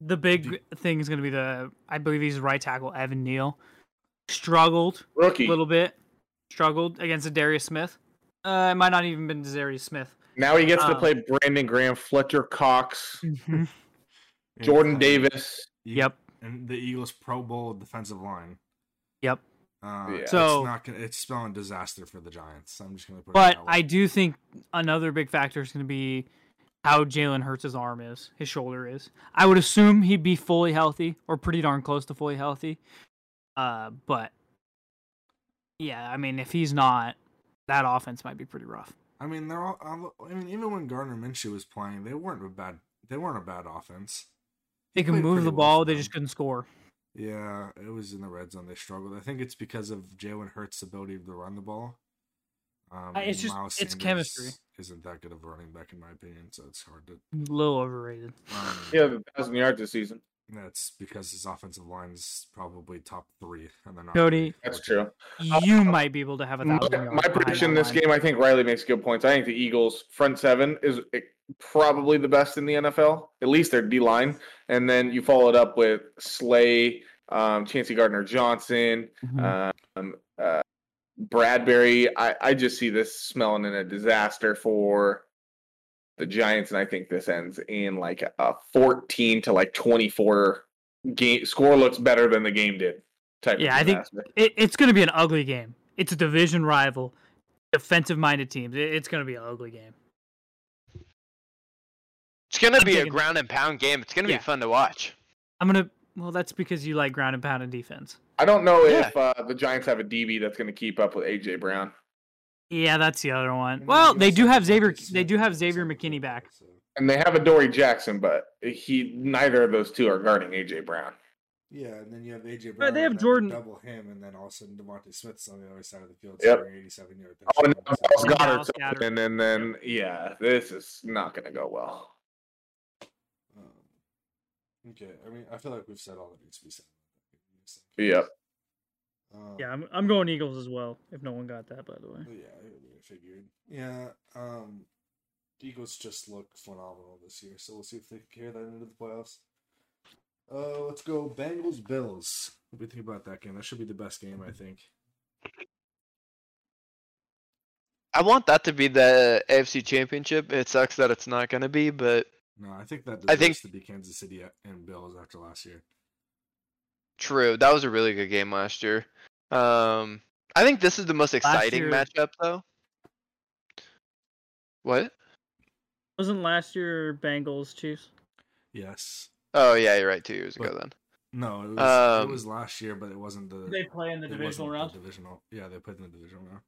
S1: The big thing is going to be the. I believe he's right tackle Evan Neal. Struggled
S4: Rookie.
S1: a little bit. Struggled against a Darius Smith. Uh, it might not even been Darius Smith.
S4: Now he gets to
S1: Um,
S4: play Brandon Graham, Fletcher Cox,
S3: and,
S4: Jordan Davis.
S1: Yep.
S3: and the Eagles' Pro Bowl defensive line.
S1: Yep.
S3: Uh,
S4: Yeah.
S3: it's
S1: So-
S3: not gonna, it's spelling disaster for the Giants. I'm just gonna put. it
S1: But
S3: that.
S1: I do think another big factor is going to be how Jalen Hurts' arm is, his shoulder is. I would assume he'd be fully healthy or pretty darn close to fully healthy. Uh, but yeah, I mean, if he's not, that offense might be pretty rough.
S3: I mean, they're all. I mean, even when Gardner Minshew was playing, they weren't a bad. They weren't a bad offense.
S1: They
S3: He
S1: can move the ball,
S3: for
S1: they just couldn't score.
S3: Yeah, it was in the red zone. They struggled. I think it's because of Jalen Hurts' ability to run the ball. Um,
S1: Uh, it's just-
S3: Miles
S1: it's
S3: Sanders
S1: chemistry.
S3: Isn't that good of a running back in my opinion? So it's hard to.
S1: A little overrated.
S3: Um,
S4: Yeah, a thousand yards this season.
S3: That's because his offensive line is probably top three, and they're not.
S1: Cody,
S4: That's true.
S1: You might be able to have a
S4: My,
S1: thousand yards.
S4: my prediction in this
S1: line.
S4: game, I think Riley makes good points. I think the Eagles' front seven is eh, probably the best in the NFL, at least their D line. And then you follow it up with Slay, um, Chauncey Gardner Johnson,
S1: Mhm.
S4: um, uh, Bradberry. I, I just see this smelling in a disaster for the Giants, and I think this ends in like a 14 to like 24 game score looks better than the game did. Type
S1: Yeah,
S4: of
S1: I think it, it's going to be an ugly game. It's a division rival, defensive minded teams. It, it's going to be an ugly game.
S2: It's gonna be a ground and pound game. It's gonna
S1: Yeah.
S2: be fun to watch.
S1: I'm going to, well, that's because you like ground and pound and defense.
S4: I don't know
S2: Yeah.
S4: if uh, the Giants have a DB that's going to keep up with AJ Brown,
S1: Yeah, that's the other one. Well, they do have Xavier. They do have Xavier McKinney back.
S4: and they have Adoree' Jackson, but he neither of those two are guarding AJ Brown.
S3: Yeah, and then you have AJ
S1: Right,
S3: Brown.
S1: they have Jordan-
S3: double him, and then all of a sudden DeVonta Smith's on the other side of the field,
S4: Yep.
S3: scoring 87 yards.
S4: Oh, and Dallas
S1: And
S4: Goedert's
S1: Dallas Goedert.
S4: open, and then yeah, this is not going to go well.
S3: Okay, I mean, I feel like we've said all that needs to be said.
S4: Yep.
S3: Um,
S1: Yeah, I'm, I'm going Eagles as well. If no one got that, by the way.
S3: Yeah, I I figured. Yeah, um, Eagles just look phenomenal this year, so we'll see if they can carry that into the playoffs. Uh, let's go Bengals Bills. What do you think about that game? That should be the best game, I think.
S2: I want that to be the AFC Championship. It sucks that it's not gonna be, but
S3: No, I think that
S2: I
S3: deserves
S2: think-
S3: to be Kansas City and Bills after last year.
S2: true. That was a really good game last year. Um, I think this is the most exciting
S1: year-
S2: matchup, though. What?
S1: Wasn't last year Bengals Chiefs?
S3: Yes.
S2: Oh yeah, you're right. Two years ago then.
S3: No, it was
S2: Um,
S3: it was last year, but it wasn't the
S1: They play in the divisional round.
S3: The divisional, yeah, they played in the divisional round.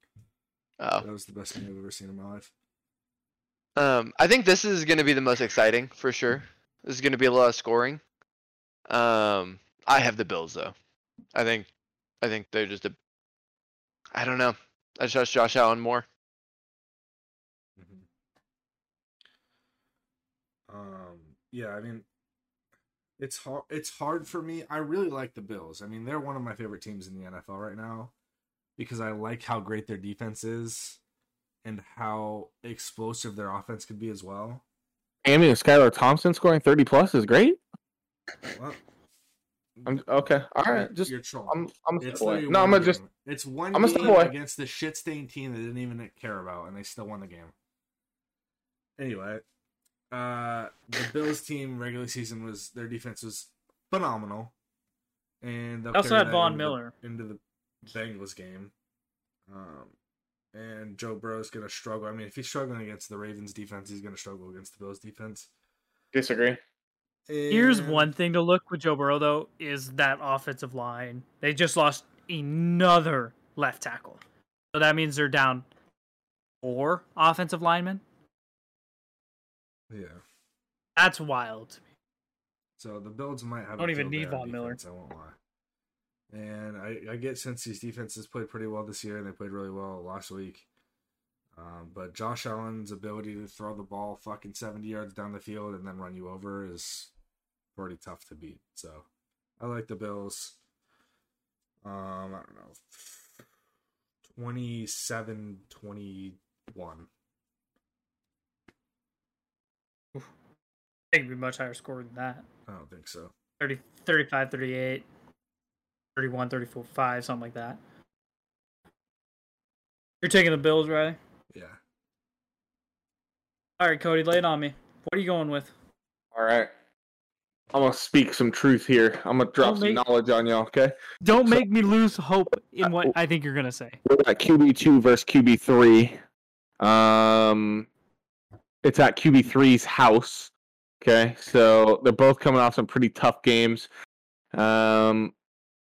S2: Oh.
S3: That was the best game I've ever seen in my life.
S2: Um, I think this is going to be the most exciting for sure. This is going to be a lot of scoring. Um, I have the Bills though. I think, I think they're just a. I don't know. I trust Josh Allen more.
S3: Mhm. Um, yeah, I mean, it's hard. It's hard for me. I really like the Bills. I mean, they're one of my favorite teams in the NFL right now. because I like how great their defense is and how explosive their offense could be as well.
S4: Amy and Skylar Thompson scoring 30 plus is great.
S3: Well,
S4: I'm okay. All right, just
S3: you're trolling.
S4: I'm I'm a
S3: It's
S4: step away.
S3: literally
S4: No, I'm
S3: one
S4: gonna just.
S3: It's one
S4: I'm a step
S3: game against the shit stained team they didn't even care about, and they still won the game. Anyway, uh, the Bills team regular season was their defense was phenomenal, and they'll
S1: also had
S3: that
S1: Von
S3: into the-
S1: Miller.
S3: into the Bengals game. Um, and Joe Burrow's gonna struggle. I mean, if he's struggling against the Ravens defense, he's gonna struggle against the Bills defense.
S4: disagree.
S1: Here's one thing to look with Joe Burrow though is that offensive line. They just lost another left tackle, so that means they're down four offensive linemen.
S3: Yeah.
S1: That's wild. to me.
S3: So the Bills might have.
S1: I don't
S3: a
S1: even need
S3: day on
S1: Von Miller.
S3: defense, I won't lie. And I, I get Cincy's defenses played pretty well this year, and they played really well last week. Um, but Josh Allen's ability to throw the ball fucking seventy yards down the field and then run you over is pretty tough to beat. So I like the Bills. Um, I don't know, 27 21.
S1: I think it'd be much higher score than that.
S3: I don't think so.
S1: 30, 35, 38, 31, 34, 5, something like that. You're taking the Bills, right?
S3: Yeah.
S1: All right, Cody, lay it on me. What are you going with?
S4: All right. I'm gonna speak some truth here. I'm gonna drop
S1: Don't
S4: some
S1: make-
S4: knowledge on y'all. Okay.
S1: Don't
S4: So-
S1: make me lose hope in what I think you're gonna say.
S4: We're at QB two versus QB three. Um, it's at QB 3's house. Okay, so they're both coming off some pretty tough games. Um,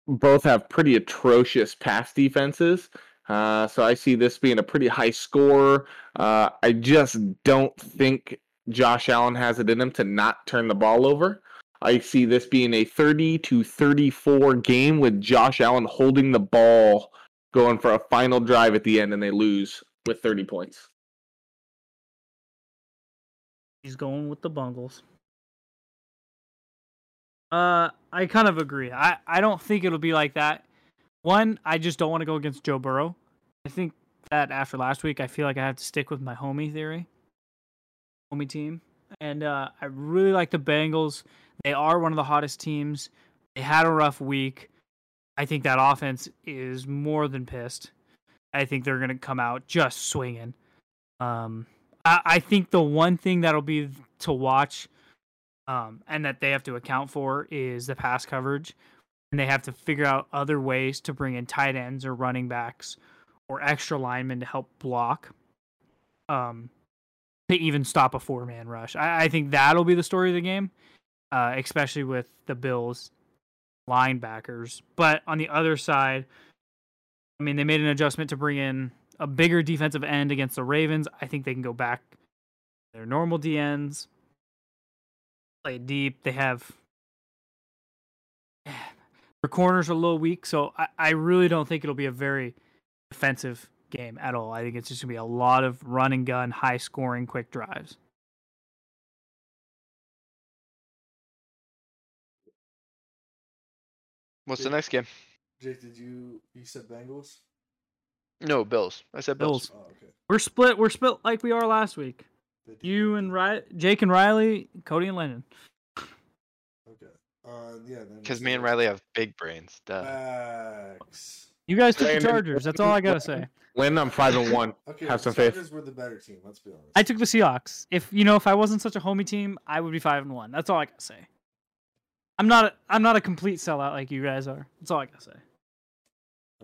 S4: both have pretty atrocious pass defenses. Uh, so I see this being a pretty high score. Uh, I just don't think Josh Allen has it in him to not turn the ball over. I see this being a 30 to 34 game with Josh Allen holding the ball going for a final drive at the end and they lose with 30 points.
S1: He's going with the Bungles. Uh, I kind of agree. I, I don't think it'll be like that. One, I just don't want to go against Joe Burrow. I think that after last week, I feel like I have to stick with my homie theory, homie team. And uh, I really like the Bengals. They are one of the hottest teams. They had a rough week. I think that offense is more than pissed. I think they're going to come out just swinging. Um, I, I think the one thing that'll be to watch um, and that they have to account for is the pass coverage. And they have to figure out other ways to bring in tight ends or running backs or extra linemen to help block um, to even stop a four man rush. I, I think that'll be the story of the game, uh, especially with the Bills linebackers. But on the other side, I mean, they made an adjustment to bring in a bigger defensive end against the Ravens. I think they can go back their normal DNs, play deep. They have their corners are a little weak, so I, I really don't think it'll be a very defensive game at all. I think it's just gonna be a lot of run and gun, high scoring, quick drives.
S2: What's the next game?
S3: Jake, did you you said Bengals?
S2: No, Bills. I said Bills.
S1: Bills.
S3: Oh, okay.
S1: We're split. We're split like we are last week.
S3: Fifty-
S1: You and Ry- Jake and Riley, Cody and Lennon.
S3: Okay. Uh, yeah.
S2: Because me and Riley have big brains. Duh.
S3: Facts.
S1: You guys took the Chargers. That's all I gotta say.
S4: Lynn, I'm five and one.
S3: Okay.
S4: Have
S3: the
S4: some faith.
S3: Chargers were the better team. Let's be honest.
S1: I took the Seahawks. If you know, if I wasn't such a homie team, I would be five and one. That's all I gotta say. I'm not. A, I'm not a complete sellout like you guys are. That's all I gotta say.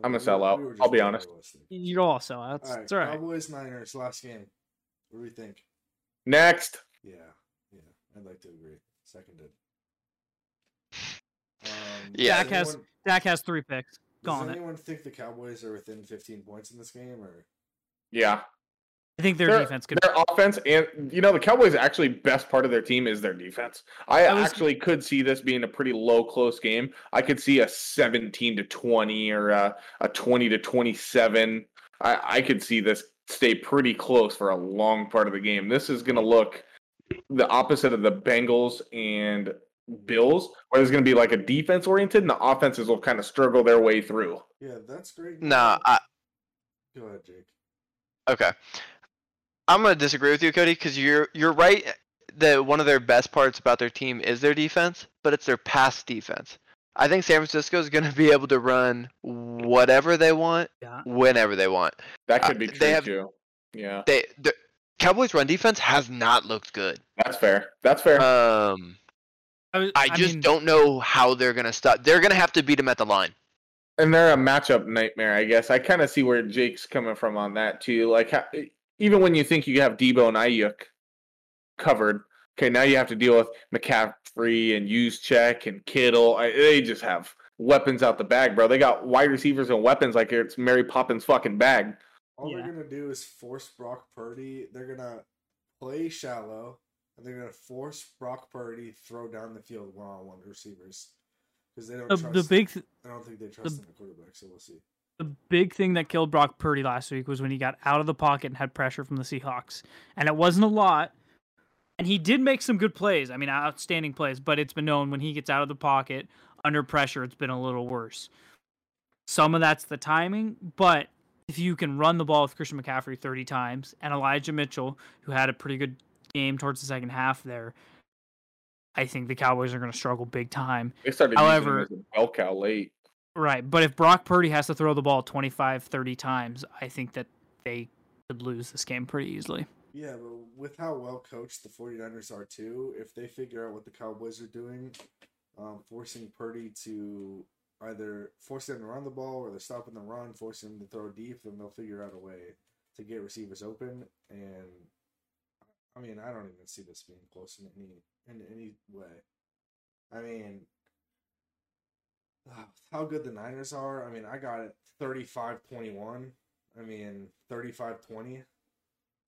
S4: I'm a
S3: We-
S4: sellout,
S3: we
S4: I'll be honest.
S1: You're all sellouts.
S3: All right.
S1: It's all right.
S3: Cowboys Niners last game. What do we think?
S4: Next.
S3: Yeah. Yeah. I'd like to agree. Seconded. Um,
S2: Yeah.
S3: does
S1: Dak has-
S3: anyone-
S1: Dak has three picks.
S3: Does
S1: Gone it.
S3: anyone think the Cowboys are within 15 points in this game, or
S4: Yeah.
S1: I think their
S4: Their-
S1: defense could.
S4: Their offense and you know the Cowboys actually best part of their team is their defense. I,
S1: I was-
S4: actually could see this being a pretty low close game. I could see a 17 to 20 or a, a 20 to 27. I, I could see this stay pretty close for a long part of the game. This is going to look the opposite of the Bengals and Bills, where there's going to be like a defense oriented and the offenses will kind of struggle their way through.
S3: yeah, that's great.
S2: Nah, I
S3: Go ahead, Jake.
S2: Okay. I'm gonna disagree with you, Cody, because you're you're right that one of their best parts about their team is their defense, but it's their pass defense. I think San Francisco is gonna be able to run whatever they want,
S1: Yeah.
S2: whenever they want.
S4: That
S2: Uh,
S4: could be
S2: they
S4: true
S2: have-
S4: too. Yeah,
S2: They the Cowboys run defense has not looked good.
S4: that's fair. That's fair.
S2: Um,
S1: I, was-
S2: I just
S1: mean,
S2: don't know how they're gonna stop. They're gonna have to beat them at the line.
S4: and they're a matchup nightmare, I guess. I kind of see where Jake's coming from on that too. Like ha- even when you think you have Deebo and Aiyuk covered, okay, now you have to deal with McCaffrey and Check and Kittle. I, they just have weapons out the bag, bro. They got wide receivers and weapons like it's Mary Poppins fucking bag.
S3: All
S1: Yeah.
S3: they're gonna do is force Brock Purdy. They're gonna play shallow, and they're gonna force Brock Purdy throw down the field one on one receivers because they don't
S1: the,
S3: trust.
S1: the big th-
S3: I don't think they trust in the quarterback. So we'll see.
S1: the big thing that killed Brock Purdy last week was when he got out of the pocket and had pressure from the Seahawks. And it wasn't a lot. And he did make some good plays. I mean, outstanding plays, but it's been known when he gets out of the pocket under pressure, it's been a little worse. Some of that's the timing, but if you can run the ball with Christian McCaffrey 30 times and Elijah Mitchell, who had a pretty good game towards the second half there, I think the Cowboys are going to struggle big time.
S4: They started
S1: However-
S4: using him as a bell cow late.
S1: Right, but if Brock Purdy has to throw the ball 25, 30 times, I think that they could lose this game pretty easily.
S3: Yeah, but with how well coached the 49ers are too, if they figure out what the Cowboys are doing, um, forcing Purdy to either force them to run the ball or they're stopping the run, forcing them to throw deep, then they'll figure out a way to get receivers open. And I mean, I don't even see this being close in any in any way. I mean, how good the Niners are. I mean, I got it 35-21. I mean, 35-20.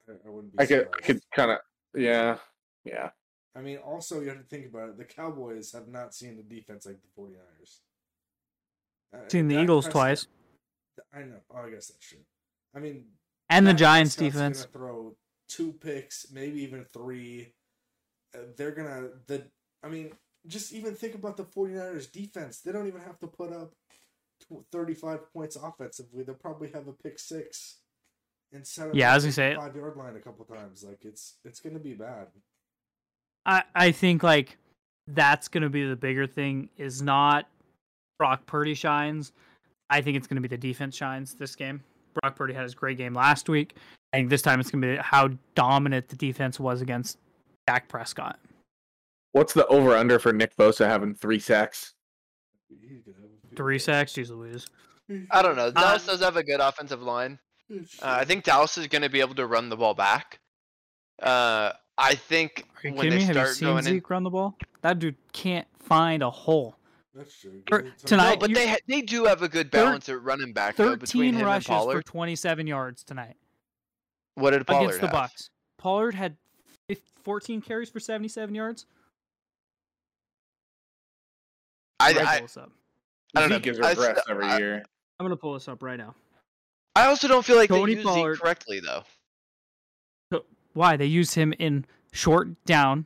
S3: I, I wouldn't be
S4: I could, I could kind of, yeah, yeah.
S3: I mean, also you have to think about it. The Cowboys have not seen the defense like the 49ers. Uh,
S1: Seen the Eagles
S3: Prescott-
S1: twice.
S3: I know. Oh, I guess that's true. I mean,
S1: And the Giants defense.
S3: Gonna throw two picks, maybe even three. Uh, they're gonna the. I mean, just even think about the 49ers defense. They don't even have to put up 35 points offensively. They'll probably have a pick six and set up
S1: Yeah, I was gonna say-
S3: five yard line a couple times. Like it's it's gonna be bad.
S1: I, I think like that's gonna be the bigger thing is not Brock Purdy shines. I think it's gonna be the defense shines this game. Brock Purdy had his great game last week. I think this time it's gonna be how dominant the defense was against Dak Prescott.
S4: What's the over under for Nick Bosa having three sacks?
S3: He's gonna have a
S1: Three sacks, Jesus Louise.
S2: I don't know. Dallas
S1: Uh,
S2: does have a good offensive line. Uh, I think Dallas is going to be able to run the ball back. Uh, I think
S1: Are you
S2: when
S1: kidding me?
S2: they
S1: Have you
S2: start
S1: seen
S2: going in,
S1: Zeke run the ball? That dude can't find a hole.
S3: That's true.
S1: Or-
S3: Good talk.
S1: tonight-
S2: no, but they ha- they do have a good
S1: Thir-
S2: balance at running back though between
S1: Thirteen
S2: him and
S1: rushes for twenty-seven yards tonight
S2: What did Pollard
S1: against the
S2: have?
S1: Bucks. Pollard had fourteen carries for seventy-seven yards.
S2: I,
S1: Right,
S2: I,
S1: pull this up.
S2: I don't know.
S4: Zeke has
S2: I
S4: regressed
S2: st-
S4: every
S2: I-
S4: year.
S1: I'm gonna pull this up right now.
S2: I also don't feel like
S1: Tony
S2: they use
S1: Pollard-
S2: Zeke correctly though.
S1: Why they used him in short down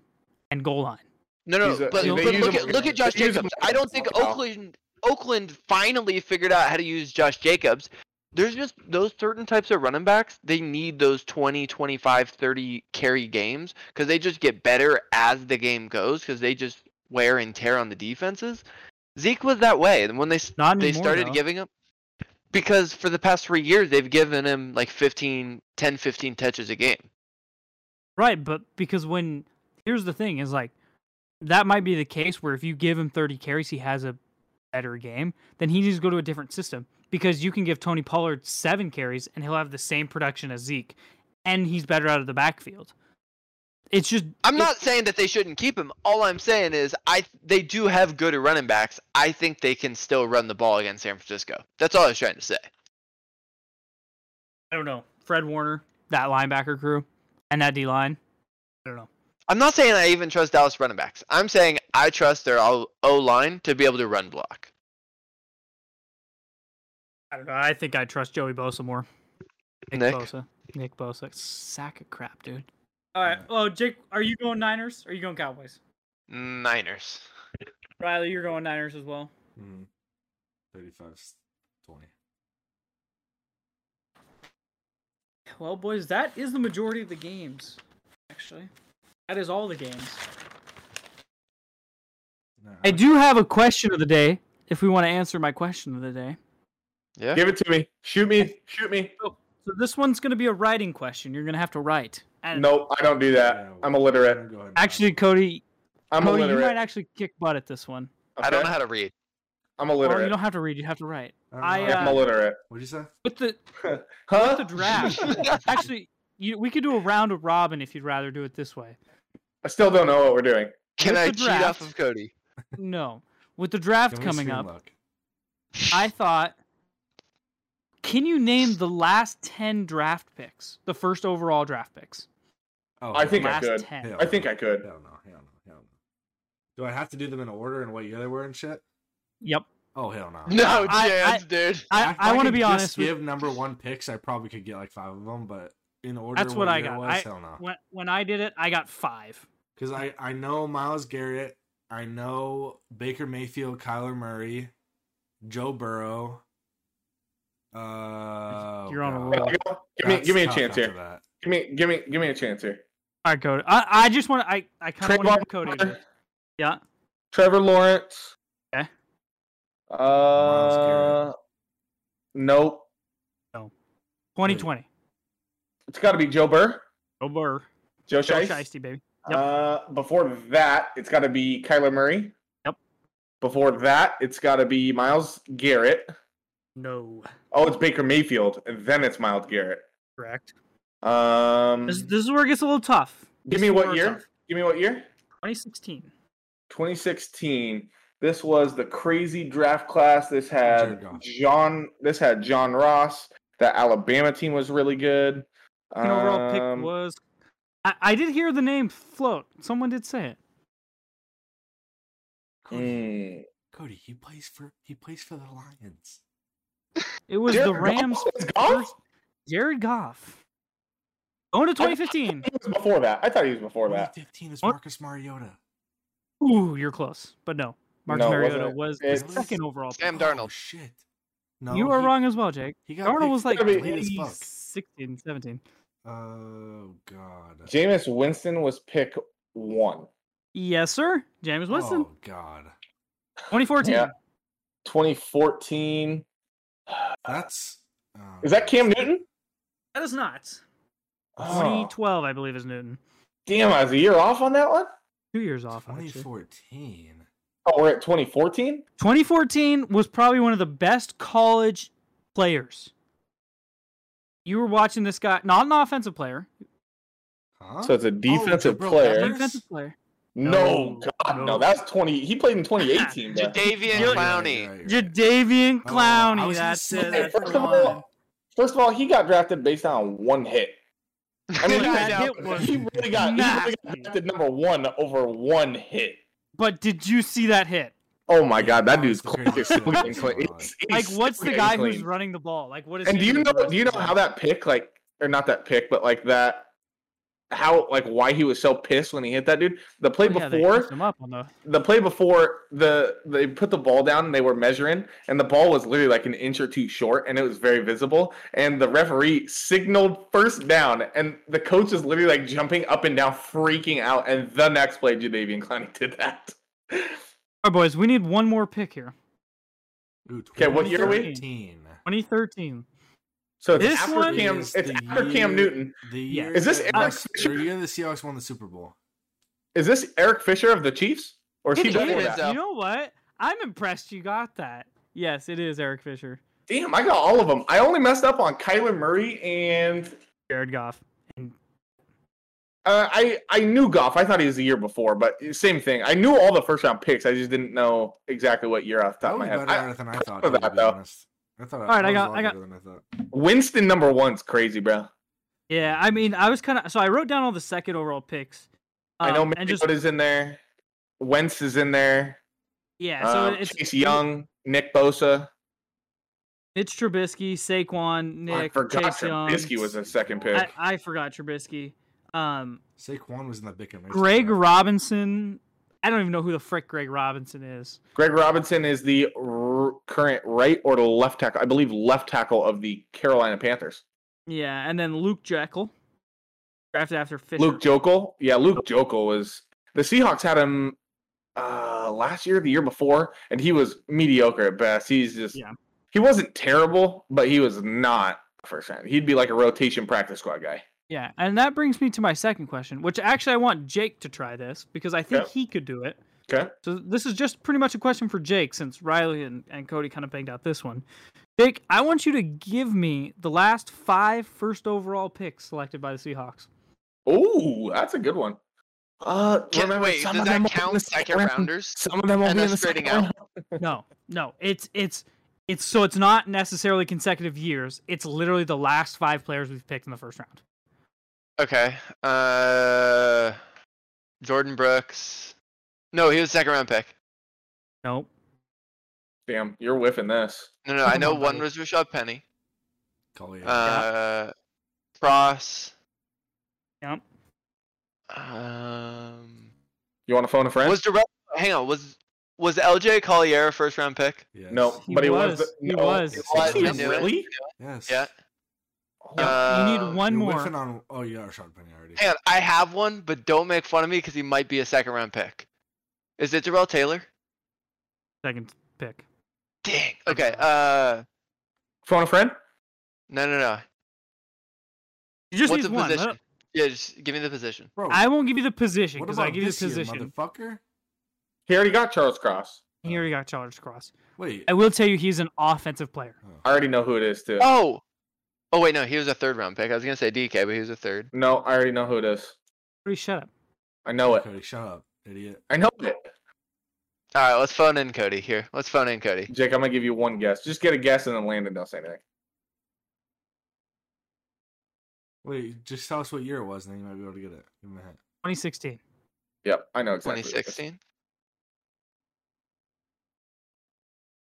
S1: and goal line?
S2: No, no,
S4: He's a-
S2: but, but look at look at Josh
S4: they
S2: Jacobs. I don't think
S4: somehow.
S2: Oakland Oakland finally figured out how to use Josh Jacobs. There's just those certain types of running backs, they need those 20, 25, 30 carry games because they just get better as the game goes because they just wear and tear on the defenses. Zeke was that way, and when they
S1: Not
S2: they
S1: anymore.
S2: started
S1: though.
S2: giving him because for the past three years they've given him like 15, 10, 15 touches a game.
S1: right, but because when here's the thing is like that might be the case where if you give him 30 carries, he has a better game. Then he needs to go to a different system because you can give Tony Pollard seven carries and he'll have the same production as Zeke, and he's better out of the backfield. It's just
S2: I'm
S1: it-
S2: not saying that they shouldn't keep him. All I'm saying is I they do have good running backs. I think they can still run the ball against San Francisco. That's all I was trying to say.
S1: I don't know. Fred Warner, that linebacker crew, and that D line. I don't know.
S2: I'm not saying I even trust Dallas running backs. I'm saying I trust their O line to be able to run block.
S1: I don't know. I think I trust Joey Bosa more. Nick,
S2: Nick?
S1: Bosa. Nick Bosa. Sack of crap, dude. All right. Well, Jake, are you going Niners? Or are you going Cowboys?
S2: Niners.
S1: Riley, you're going Niners as well.
S3: Mhm. 35 20.
S1: Well, boys, that is the majority of the games. Actually, that is all the games.
S3: No,
S1: I do have a question of the day. If we want to answer my question of the day,
S2: Yeah.
S4: Give it to me. Shoot me. Shoot me.
S1: so this one's going to be a writing question. You're going to have to write. And
S4: Nope, I don't do that.
S3: Yeah,
S4: I'm
S3: well,
S4: illiterate.
S3: go ahead and-
S1: Actually, Cody,
S4: I'm
S1: Cody, you
S4: illiterate.
S1: might actually kick butt at this one.
S2: I don't know how to read.
S4: I'm
S1: Well, you don't have to read. You have to write.
S3: I
S1: I,
S4: uh, I'm
S1: uh,
S4: illiterate.
S3: What'd you say?
S1: With the
S4: huh?
S1: the draft. actually, you, we could do a round of Robin if you'd rather do it this way.
S4: I still don't know what we're doing.
S2: Can
S1: With
S2: I
S1: the
S2: cheat off of Cody?
S1: No, with the draft coming up,
S3: look?
S1: I thought, can you name the last ten draft picks, the first overall draft picks?
S3: Oh,
S4: I think I could.
S1: ten.
S3: hell
S4: I think. I could.
S3: Hell no, hell no, hell no. Do I have to do them in order and what year they were and shit?
S1: Yep.
S3: Oh hell no.
S2: No
S1: I-
S2: chance, dude.
S1: I,
S3: If
S1: I, want to be
S3: just
S1: honest. With,
S3: Give number one picks. I probably could get like five of them, but in order.
S1: That's what I got.
S3: Was,
S1: I-
S3: hell no.
S1: when when I did it, I got five.
S3: Because I I know Myles Garrett. I know Baker Mayfield, Kyler Murray, Joe Burrow. Uh,
S1: You're on a roll.
S4: Give me, give me a chance here. Give me, give me, give me a chance here.
S1: All right, Cody. I, I just want to. I I kind of want to
S4: Trayvon
S1: hear Cody.
S4: Walker,
S1: Yeah.
S4: Trevor Lawrence.
S1: Okay.
S4: Uh,
S3: Garrett.
S4: nope.
S1: 2020.
S4: It's got to be Joe Burr,
S1: Joe Burr.
S4: Joe
S1: Joe
S4: Shiesty.
S1: Shiesty, baby. Yep.
S4: Uh, before that, it's got to be Kyler Murray.
S1: Yep.
S4: Before that, it's got to be Myles Garrett.
S1: No.
S4: Oh, it's Baker Mayfield, and then it's Myles Garrett.
S1: Correct.
S4: Um,
S1: This, this is where it gets a little tough.
S4: give me what year?
S1: tough.
S4: Give me what year?
S1: 2016.
S4: 2016. This was the crazy draft class. This had John. This had John Ross. That Alabama team was really good.
S1: Second overall pick
S4: Um,
S1: was. I, I did hear the name float. Someone did say it.
S3: Cody,
S4: mm.
S3: Cody, he plays for he plays for the Lions.
S1: It was
S4: Jared
S1: the Rams.
S4: It's Goff?
S1: first- Jared Goff. Going to 2015.
S4: He was before that. I thought he was before that.
S3: 2015 is
S1: What?
S3: Marcus Mariota.
S1: Ooh, you're close, but no. Marcus
S4: No,
S1: Mariota
S4: wasn't.
S1: was the
S4: It's-
S1: second overall.
S2: Sam
S1: pick.
S3: Oh
S2: Darnold.
S3: shit. No,
S1: you are
S3: he-
S1: wrong as well, Jake.
S3: He got
S1: Darnold was like
S4: late
S3: as fuck.
S1: 16, 17.
S3: Oh god.
S4: Jameis Winston was pick one.
S1: Yes, sir. Jameis Winston.
S3: Oh god.
S1: 2014.
S4: Yeah. 2014.
S3: That's. oh,
S4: Is that Cam Newton?
S1: That is not.
S4: Oh,
S1: 2012, I believe, is Newton.
S4: damn, I was a year off on that one.
S1: Two years off. Actually.
S3: 2014.
S4: Oh, we're at 2014.
S1: 2014 was probably one of the best college players. You were watching this guy, not an offensive player,
S3: Huh?
S4: So it's a oh, defensive
S3: Jabril
S4: player.
S3: Peppers?
S1: defensive player.
S4: No,
S1: No,
S4: God, no.
S1: no.
S4: That's 20. He played in 2018. bro.
S2: Jadeveon
S1: You're-
S2: Clowney.
S1: Jadeveon
S3: Oh,
S1: Clowney.
S3: was gonna
S1: that's it.
S4: First of all, first of all, he got drafted based on one hit. I mean,
S1: That
S2: I
S1: hit was
S4: he really got, he really got drafted number one over one hit.
S1: But did you see that hit?
S4: Oh my God, that
S3: That
S4: dude's
S3: was
S4: clean.
S3: craziest
S4: He's
S3: shit I've
S4: clean,
S3: ever
S4: clean.
S3: seen in my
S4: He's-
S1: Like, what's the guy
S4: clean.
S1: who's running the ball? Like, what is?
S4: And do you know? Do you know how that pick, like, or not that pick, but like that, how, like, why he was so pissed when he hit that dude? The play
S1: Oh, yeah,
S4: before,
S1: him up on the.
S4: the play before the they put the ball down and they were measuring and the ball was literally like an inch or two short and it was very visible and the referee signaled first down and the coach is literally like jumping up and down freaking out and the next play Jadeveon Clowney did that.
S1: All right, boys, we need one more pick here.
S3: Ooh,
S4: Okay, what year are we?
S3: 2013.
S1: 2013.
S4: So it's
S1: This
S4: after
S1: one
S4: Cam
S3: is
S4: it's
S3: the
S4: after Cam Newton.
S3: The
S1: Yeah.
S3: year
S4: Is this Eric
S3: the-
S4: Fisher?
S3: the year the Seahawks won the Super Bowl.
S4: Is this Eric Fisher of the Chiefs? Or is he
S1: It
S4: before
S2: is,
S1: is.
S4: that?
S1: You know what? I'm impressed you got that. Yes, it is Eric Fisher,
S4: Damn, I got all of them. I only messed up on Kyler Murray and
S1: Jared Goff, and
S4: Uh, I I knew Goff. I thought he was the year before, but same thing. I knew all the first round picks. I just didn't know exactly what year off the top
S3: That
S4: of my
S3: was
S4: head.
S3: better
S4: I,
S3: than I thought.
S4: of
S3: too,
S4: that,
S3: be
S4: though.
S3: honest. I thought.
S1: All right, I
S3: was
S1: got-
S3: a
S1: I got-
S3: than I thought.
S4: Winston number one's crazy, bro.
S1: yeah, I mean, I was kind of so I wrote down all the second overall picks.
S4: I know
S1: um, and just
S4: Mariota's in there. Wentz is in there.
S1: yeah, so
S4: um,
S1: it's
S4: Chase Young, Nick Bosa.
S1: Mitch Trubisky, Saquon, Nick,
S4: I forgot
S1: Chase Young.
S4: Trubisky was a second pick.
S1: I, I forgot Trubisky. Um,
S3: Saquon was in the big Mason
S1: Greg
S3: draft.
S1: Robinson. I don't even know who the frick Greg Robinson is.
S4: Greg Robinson is the r- current right or the left tackle. I believe left tackle of the Carolina Panthers.
S1: Yeah, and then Luke Joeckel, drafted after Fisher.
S4: Luke Joeckel. Yeah, Luke Joeckel was the Seahawks had him uh last year, the year before, and he was mediocre at best. He's just
S1: Yeah.
S4: he wasn't terrible, but he was not first round. He'd be like a rotation practice squad guy.
S1: Yeah, and that brings me to my second question, which actually I want Jake to try this because I think
S4: Yeah.
S1: he could do it.
S4: Okay.
S1: So this is just pretty much a question for Jake since Riley and, and Cody kind of banged out this one. Jake, I want you to give me the last five first overall picks selected by the Seahawks.
S4: Oh, that's a good one. Uh,
S2: Can,
S4: remember,
S2: wait,
S4: some
S2: does
S4: of
S2: that
S4: will be in
S2: count
S4: the
S2: second
S4: round.
S2: rounders?
S4: Some of them will
S2: And
S4: be in the second
S2: out?
S4: round.
S1: No, no, it's it's it's so it's not necessarily consecutive years. It's literally the last five players we've picked in the first round.
S2: Okay. Uh, Jordyn Brooks. No, he was a second round pick.
S1: Nope.
S4: Damn, you're whiffing this.
S2: No, no, I know
S1: on,
S2: one
S1: buddy.
S2: was Rashaad Penny.
S3: Collier.
S2: Uh, Cross.
S1: Yep.
S2: Um,
S4: You want to phone a friend?
S2: was Darrell? Hang on. Was was LJ Collier a first round pick?
S3: yes.
S4: no,
S1: He
S4: but he was.
S1: was.
S4: the-
S1: He
S4: no,
S1: was.
S4: it
S2: Was,
S4: He
S2: I
S4: really?
S3: Yes.
S2: Yeah.
S1: Yep,
S2: Uh,
S1: you need one
S3: You're
S1: more.
S3: on. Oh, you got Rashaad Penny already.
S2: Hang on, I have one, but don't make fun of me because he might be a second round pick. Is it Darrell Taylor?
S1: Second pick.
S2: Dang. Okay. Uh,
S4: Phone a friend?
S2: no, no, no.
S1: You just
S2: What's
S1: need one.
S2: position? Yeah, just give me the position.
S3: Bro,
S1: I won't give you the position
S3: what
S1: because I give you
S3: this
S1: the
S3: year,
S1: position.
S3: motherfucker?
S4: He already got Charles Cross.
S1: He already got Charles Cross.
S3: Wait.
S1: I will tell you, he's an offensive player.
S4: I already know who it is too.
S2: Oh. Oh wait, no, he was a third round pick. I was gonna say DK, but he was a third.
S4: No, I already know who it is.
S1: Please shut up.
S4: I know it.
S3: Cody, shut up, idiot.
S4: I know it.
S2: All right, let's phone in Cody here. Let's phone in Cody.
S4: Jake, I'm gonna give you one guess. Just get a guess and then Landon don't say anything.
S3: Wait, just tell us what year it was, and then you might be able to get it. Give him a hint.
S1: 2016.
S4: Yep, I know exactly. what it is.
S2: 2016.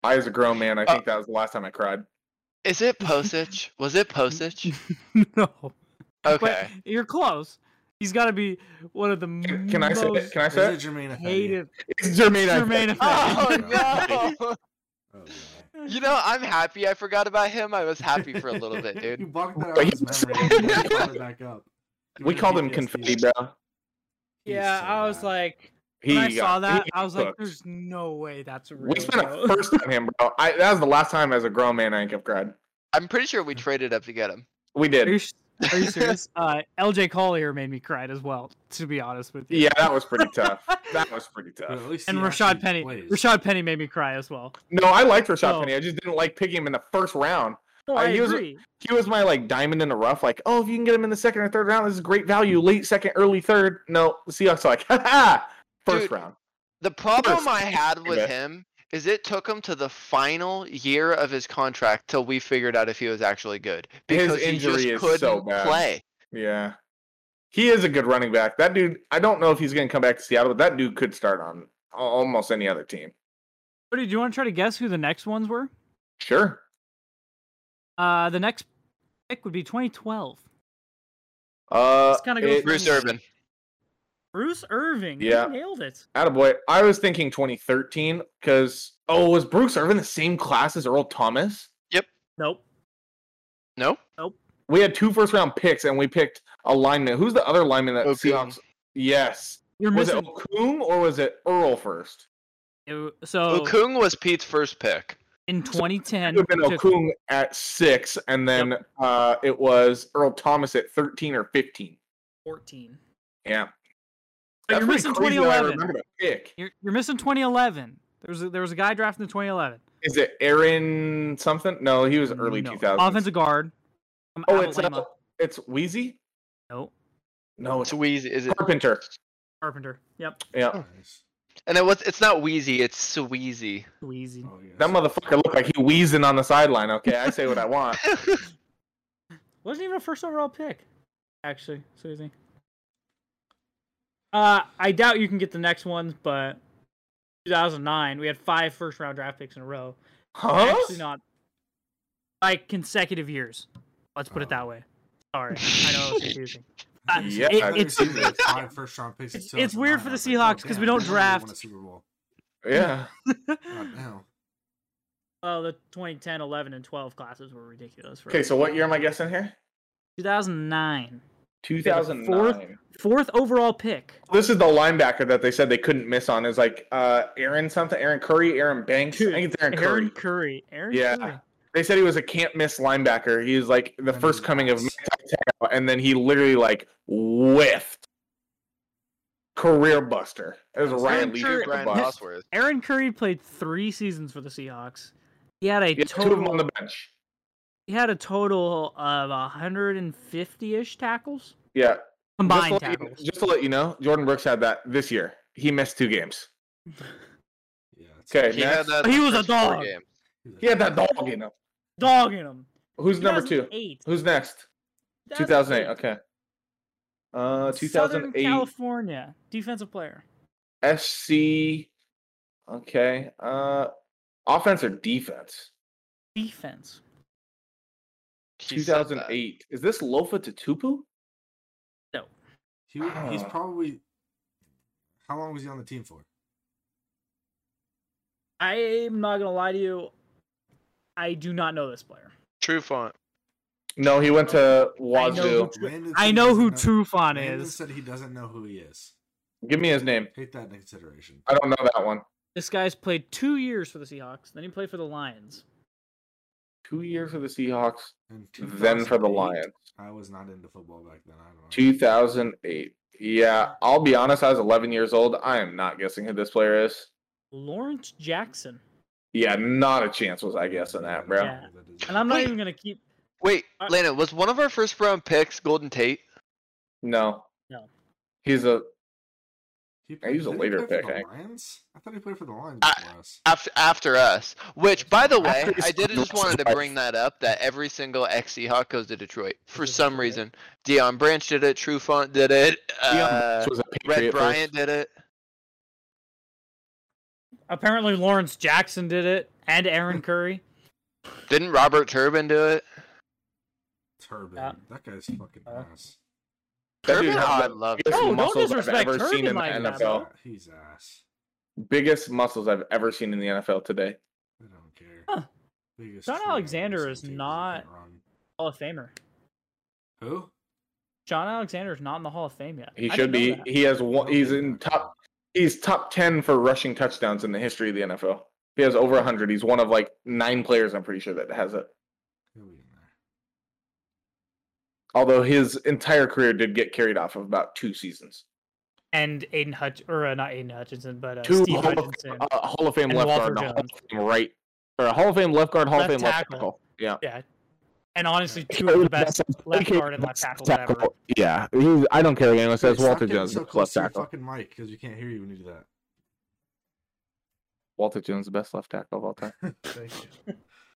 S4: I, as a grown man, I
S2: Uh,
S4: think that was the last time I cried.
S2: Is it Posich? was it Posich?
S1: no.
S2: Okay.
S1: But you're close. He's got to be one of the
S4: Can, can I say it?
S1: most
S4: Can I say
S3: it
S4: it?
S3: Germain
S1: hated.
S4: It's Germain.
S1: Germain
S4: Ifedi.
S1: Ifedi.
S2: Oh no!
S3: Oh.
S2: You know, I'm happy I forgot about him. I was happy for a little bit, dude.
S3: You
S2: dude.
S3: blocked that out of his memory. and then brought it back up. You
S4: We
S3: went
S4: called him
S3: PTSD.
S4: confetti, bro.
S1: Yeah,
S3: so
S1: I was
S3: bad.
S1: like,
S4: He
S1: when I
S4: got-
S1: saw that,
S4: he
S1: I was like, "There's no way that's a real."
S4: We spent
S1: bro."
S4: a first on him, bro. I, that was the last time as a grown man I think I've cried.
S2: I'm pretty sure we traded up to get him.
S4: We
S1: Are
S4: did.
S1: you, are you serious? uh, LJ Collier made me cry as well. To be honest with you.
S4: Yeah, that was pretty tough. That was pretty tough.
S3: at least
S1: And
S3: Rashaad
S1: Penny.
S3: plays.
S1: Rashaad Penny made me cry as well.
S4: No, I liked Rashaad
S1: Oh.
S4: Penny. I just didn't like picking him in the first round.
S1: No,
S4: Uh,
S1: I
S4: he was-
S1: agree.
S4: He was my like diamond in the rough. Like, oh, if you can get him in the second or third round, this is great value. Late second, early third. No, the Seahawks are like, ha ha, first
S2: Dude,
S4: round.
S2: The problem
S4: First,
S2: I had with
S4: bet.
S2: him is it took him to the final year of his contract till we figured out if he was actually good
S4: His
S2: because he
S4: injury
S2: just
S4: is
S2: couldn't
S4: so bad.
S2: play.
S4: Yeah, he is a good running back. That dude. I don't know if he's going to come back to Seattle, but that dude could start on almost any other team.
S1: Cody, do you want to try to guess who the next ones were?
S4: Sure.
S1: Uh, the next pick would be 2012.
S4: Uh,
S1: Let's kinda go
S4: it-
S2: Bruce Irvin.
S1: Bruce Irvin.
S4: Yeah.
S1: You nailed it.
S4: Attaboy. I was thinking 2013 because oh, was Bruce Irvin the same class as Earl Thomas? Yep.
S1: Nope.
S2: No? Nope.
S4: We had two first round picks and we picked a lineman. Who's the other lineman that
S2: Okung.
S4: Seahawks? Yes.
S1: You're
S4: Was
S1: missing.
S4: it Okung or was it Earl first?
S1: it- so
S2: Okung was Pete's first pick.
S1: in 2010,
S4: It would have been
S1: we took-
S4: Okung at six, and then uh, it was Earl Thomas at 13 or 15.
S1: 14.
S4: Yeah.
S1: But
S4: That's
S1: you're missing
S4: crazy that I
S1: 2011.
S4: pick.
S1: You're, you're missing 2011. There was a, there was a guy drafted in 2011.
S4: Is it Aaron something? No, he was early
S1: No.
S4: 2000s.
S1: Offensive guard. From
S4: oh, it's uh, it's Wheezy?
S1: no
S4: No,
S2: It's
S4: it's
S2: Wheezy. Is it?
S4: Carpenter.
S1: Carpenter. Yep.
S4: Yeah.
S3: Nice.
S2: And it was. It's not Wheezy. It's Sweezy.
S1: Easy.
S3: Oh, yeah.
S4: That motherfucker looked like he wheezing on the sideline. Okay, I say what I want.
S1: Wasn't even a first overall pick, actually. Susie. Uh, I doubt you can get the next ones, but 2009 we had five first round draft picks in a row.
S4: Huh?
S1: Actually, not like consecutive years. Let's put it that way. Sorry, I know it was confusing. Uh,
S4: Yeah,
S1: it-
S4: I
S3: I've
S1: it's
S3: never seen five first round picks.
S1: it's- it's weird
S3: 2009.
S1: for the
S3: like,
S1: Seahawks
S3: oh,
S1: 'cause we don't
S3: they really
S1: draft-
S3: won a Super Bowl.
S4: Yeah.
S3: God damn.
S1: well, the 2010, 11, and 12 classes were ridiculous. For
S4: Okay,
S1: us.
S4: so what year am I guessing here?
S1: 2009.
S4: 2009.
S1: Fourth overall pick.
S4: This is the linebacker that they said they couldn't miss on. Is like uh Aaron something, Aaron Curry, Aaron Banks. I think it's Aaron, Curry.
S1: Aaron
S4: Curry.
S1: Curry. Aaron
S4: Yeah.
S1: Curry.
S4: They said he was a can't miss linebacker. He was like the
S3: And
S4: first
S3: he
S4: coming of
S3: was.
S4: Manti and then he literally like whiffed. Career buster. It was
S3: Aaron
S4: Ryan Lee.
S1: Curry-
S2: Brian. Bosworth.
S1: Aaron Curry played three seasons for the Seahawks. He had a
S4: Yeah, two of them on the bench.
S1: He had a total of 150-ish tackles
S4: Yeah. Just
S1: combined
S4: to, let
S1: tackles.
S4: you, just to let you know, Jordyn Brooks had that this year. He missed two games.
S3: Yeah.
S4: Okay,
S2: He had that.
S1: He was a dog.
S2: games.
S3: he's a-
S4: He had that dog in him.
S1: Dog in him.
S4: Who's number two?
S1: 2008.
S4: Who's next? 2008. Okay. Uh, 2008.
S1: Southern California defensive player.
S4: SC. Okay. Uh, offense or defense?
S1: Defense.
S2: He
S4: 2008. Is this Lofa Tatupu?
S3: No, he, he's
S4: ah.
S3: probably. How long was he on the team for?
S1: I'm not gonna lie to you. I do not know this player.
S2: Trufant.
S4: No, he went to
S1: I know
S4: Wazoo.
S1: who-
S3: Landon
S1: I
S3: said
S1: know
S3: he
S1: who
S3: doesn't
S1: Trufant
S3: Landon
S1: is.
S3: said he doesn't know who he is.
S4: Give me his name.
S3: Take that into consideration.
S4: I don't know that one.
S1: This guy's played two years for the Seahawks. Then he played for the Lions.
S4: Two years for the Seahawks,
S3: In
S4: then for the Lions.
S3: I was not into football back then. I don't know.
S4: 2008. Yeah, I'll be honest. I was 11 years old. I am not guessing who this player is.
S1: Lawrence Jackson.
S4: Yeah, not a chance was I guessing that, bro.
S1: Yeah. And I'm not
S2: Wait.
S1: even gonna keep.
S2: Wait,
S1: uh,
S2: Lana, was one of our first round picks Golden Tate?
S4: No.
S1: No.
S4: He's a
S3: He
S4: Yeah, he was a later
S3: play
S4: pick,
S3: For the
S4: I.
S3: Lions? I thought he played for the Lions
S2: I-
S3: us.
S2: After after us. Which, by the way, I did just wanted to bring that up that every single ex Seahawk goes to Detroit for
S1: Goes
S2: some reason. Deion Branch did it. Trufant did it. Uh,
S4: Brooks was
S2: Red Bryant
S4: first.
S2: did it.
S1: Apparently, Lawrence Jackson did it, and Aaron Curry.
S2: Didn't Robert Turbin do it?
S3: Turbin,
S1: Yeah.
S3: That guy's fucking
S1: Uh,
S3: ass.
S4: That dude
S2: Turbin?
S4: has
S2: Oh, I love
S4: biggest
S1: No,
S4: muscles I've
S1: disrespect
S4: ever seen in the
S1: like
S4: NFL.
S3: He's ass.
S4: Biggest muscles I've ever seen in the NFL today.
S3: I don't care.
S1: Huh.
S3: Shaun
S1: Alexander is not- Hall of Famer.
S3: Who?
S1: Shaun Alexander is not in the Hall of Fame yet.
S4: He
S1: I
S4: should be. He has one. He's in top. He's top ten for rushing touchdowns in the history of the NFL. He has over hundred. He's one of like nine players. I'm pretty sure that has it.
S3: He'll be in there.
S4: Although his entire career did get carried off of about two seasons.
S1: And Aidan Hutch, or uh, not Aidan Hutchinson, but uh,
S4: Two
S1: Steve
S4: Hall of,
S1: Hutchinson.
S4: uh, Hall of Fame
S1: and
S4: left
S1: Walter
S4: guard, and a Hall of Fame right, or a Hall of Fame left guard, Hall
S1: Left
S4: of Fame left
S1: tackle.
S4: tackle. Yeah.
S1: yeah. And honestly, two of the best left guard and left tackles ever.
S4: Yeah, he's, I don't care what anyone says. Walter Jones,
S3: so
S4: is
S3: close
S4: left
S3: your
S4: tackle.
S3: fucking mic because we can't hear you when you do that.
S4: Walter Jones, the best left tackle of all time.
S3: Thank you.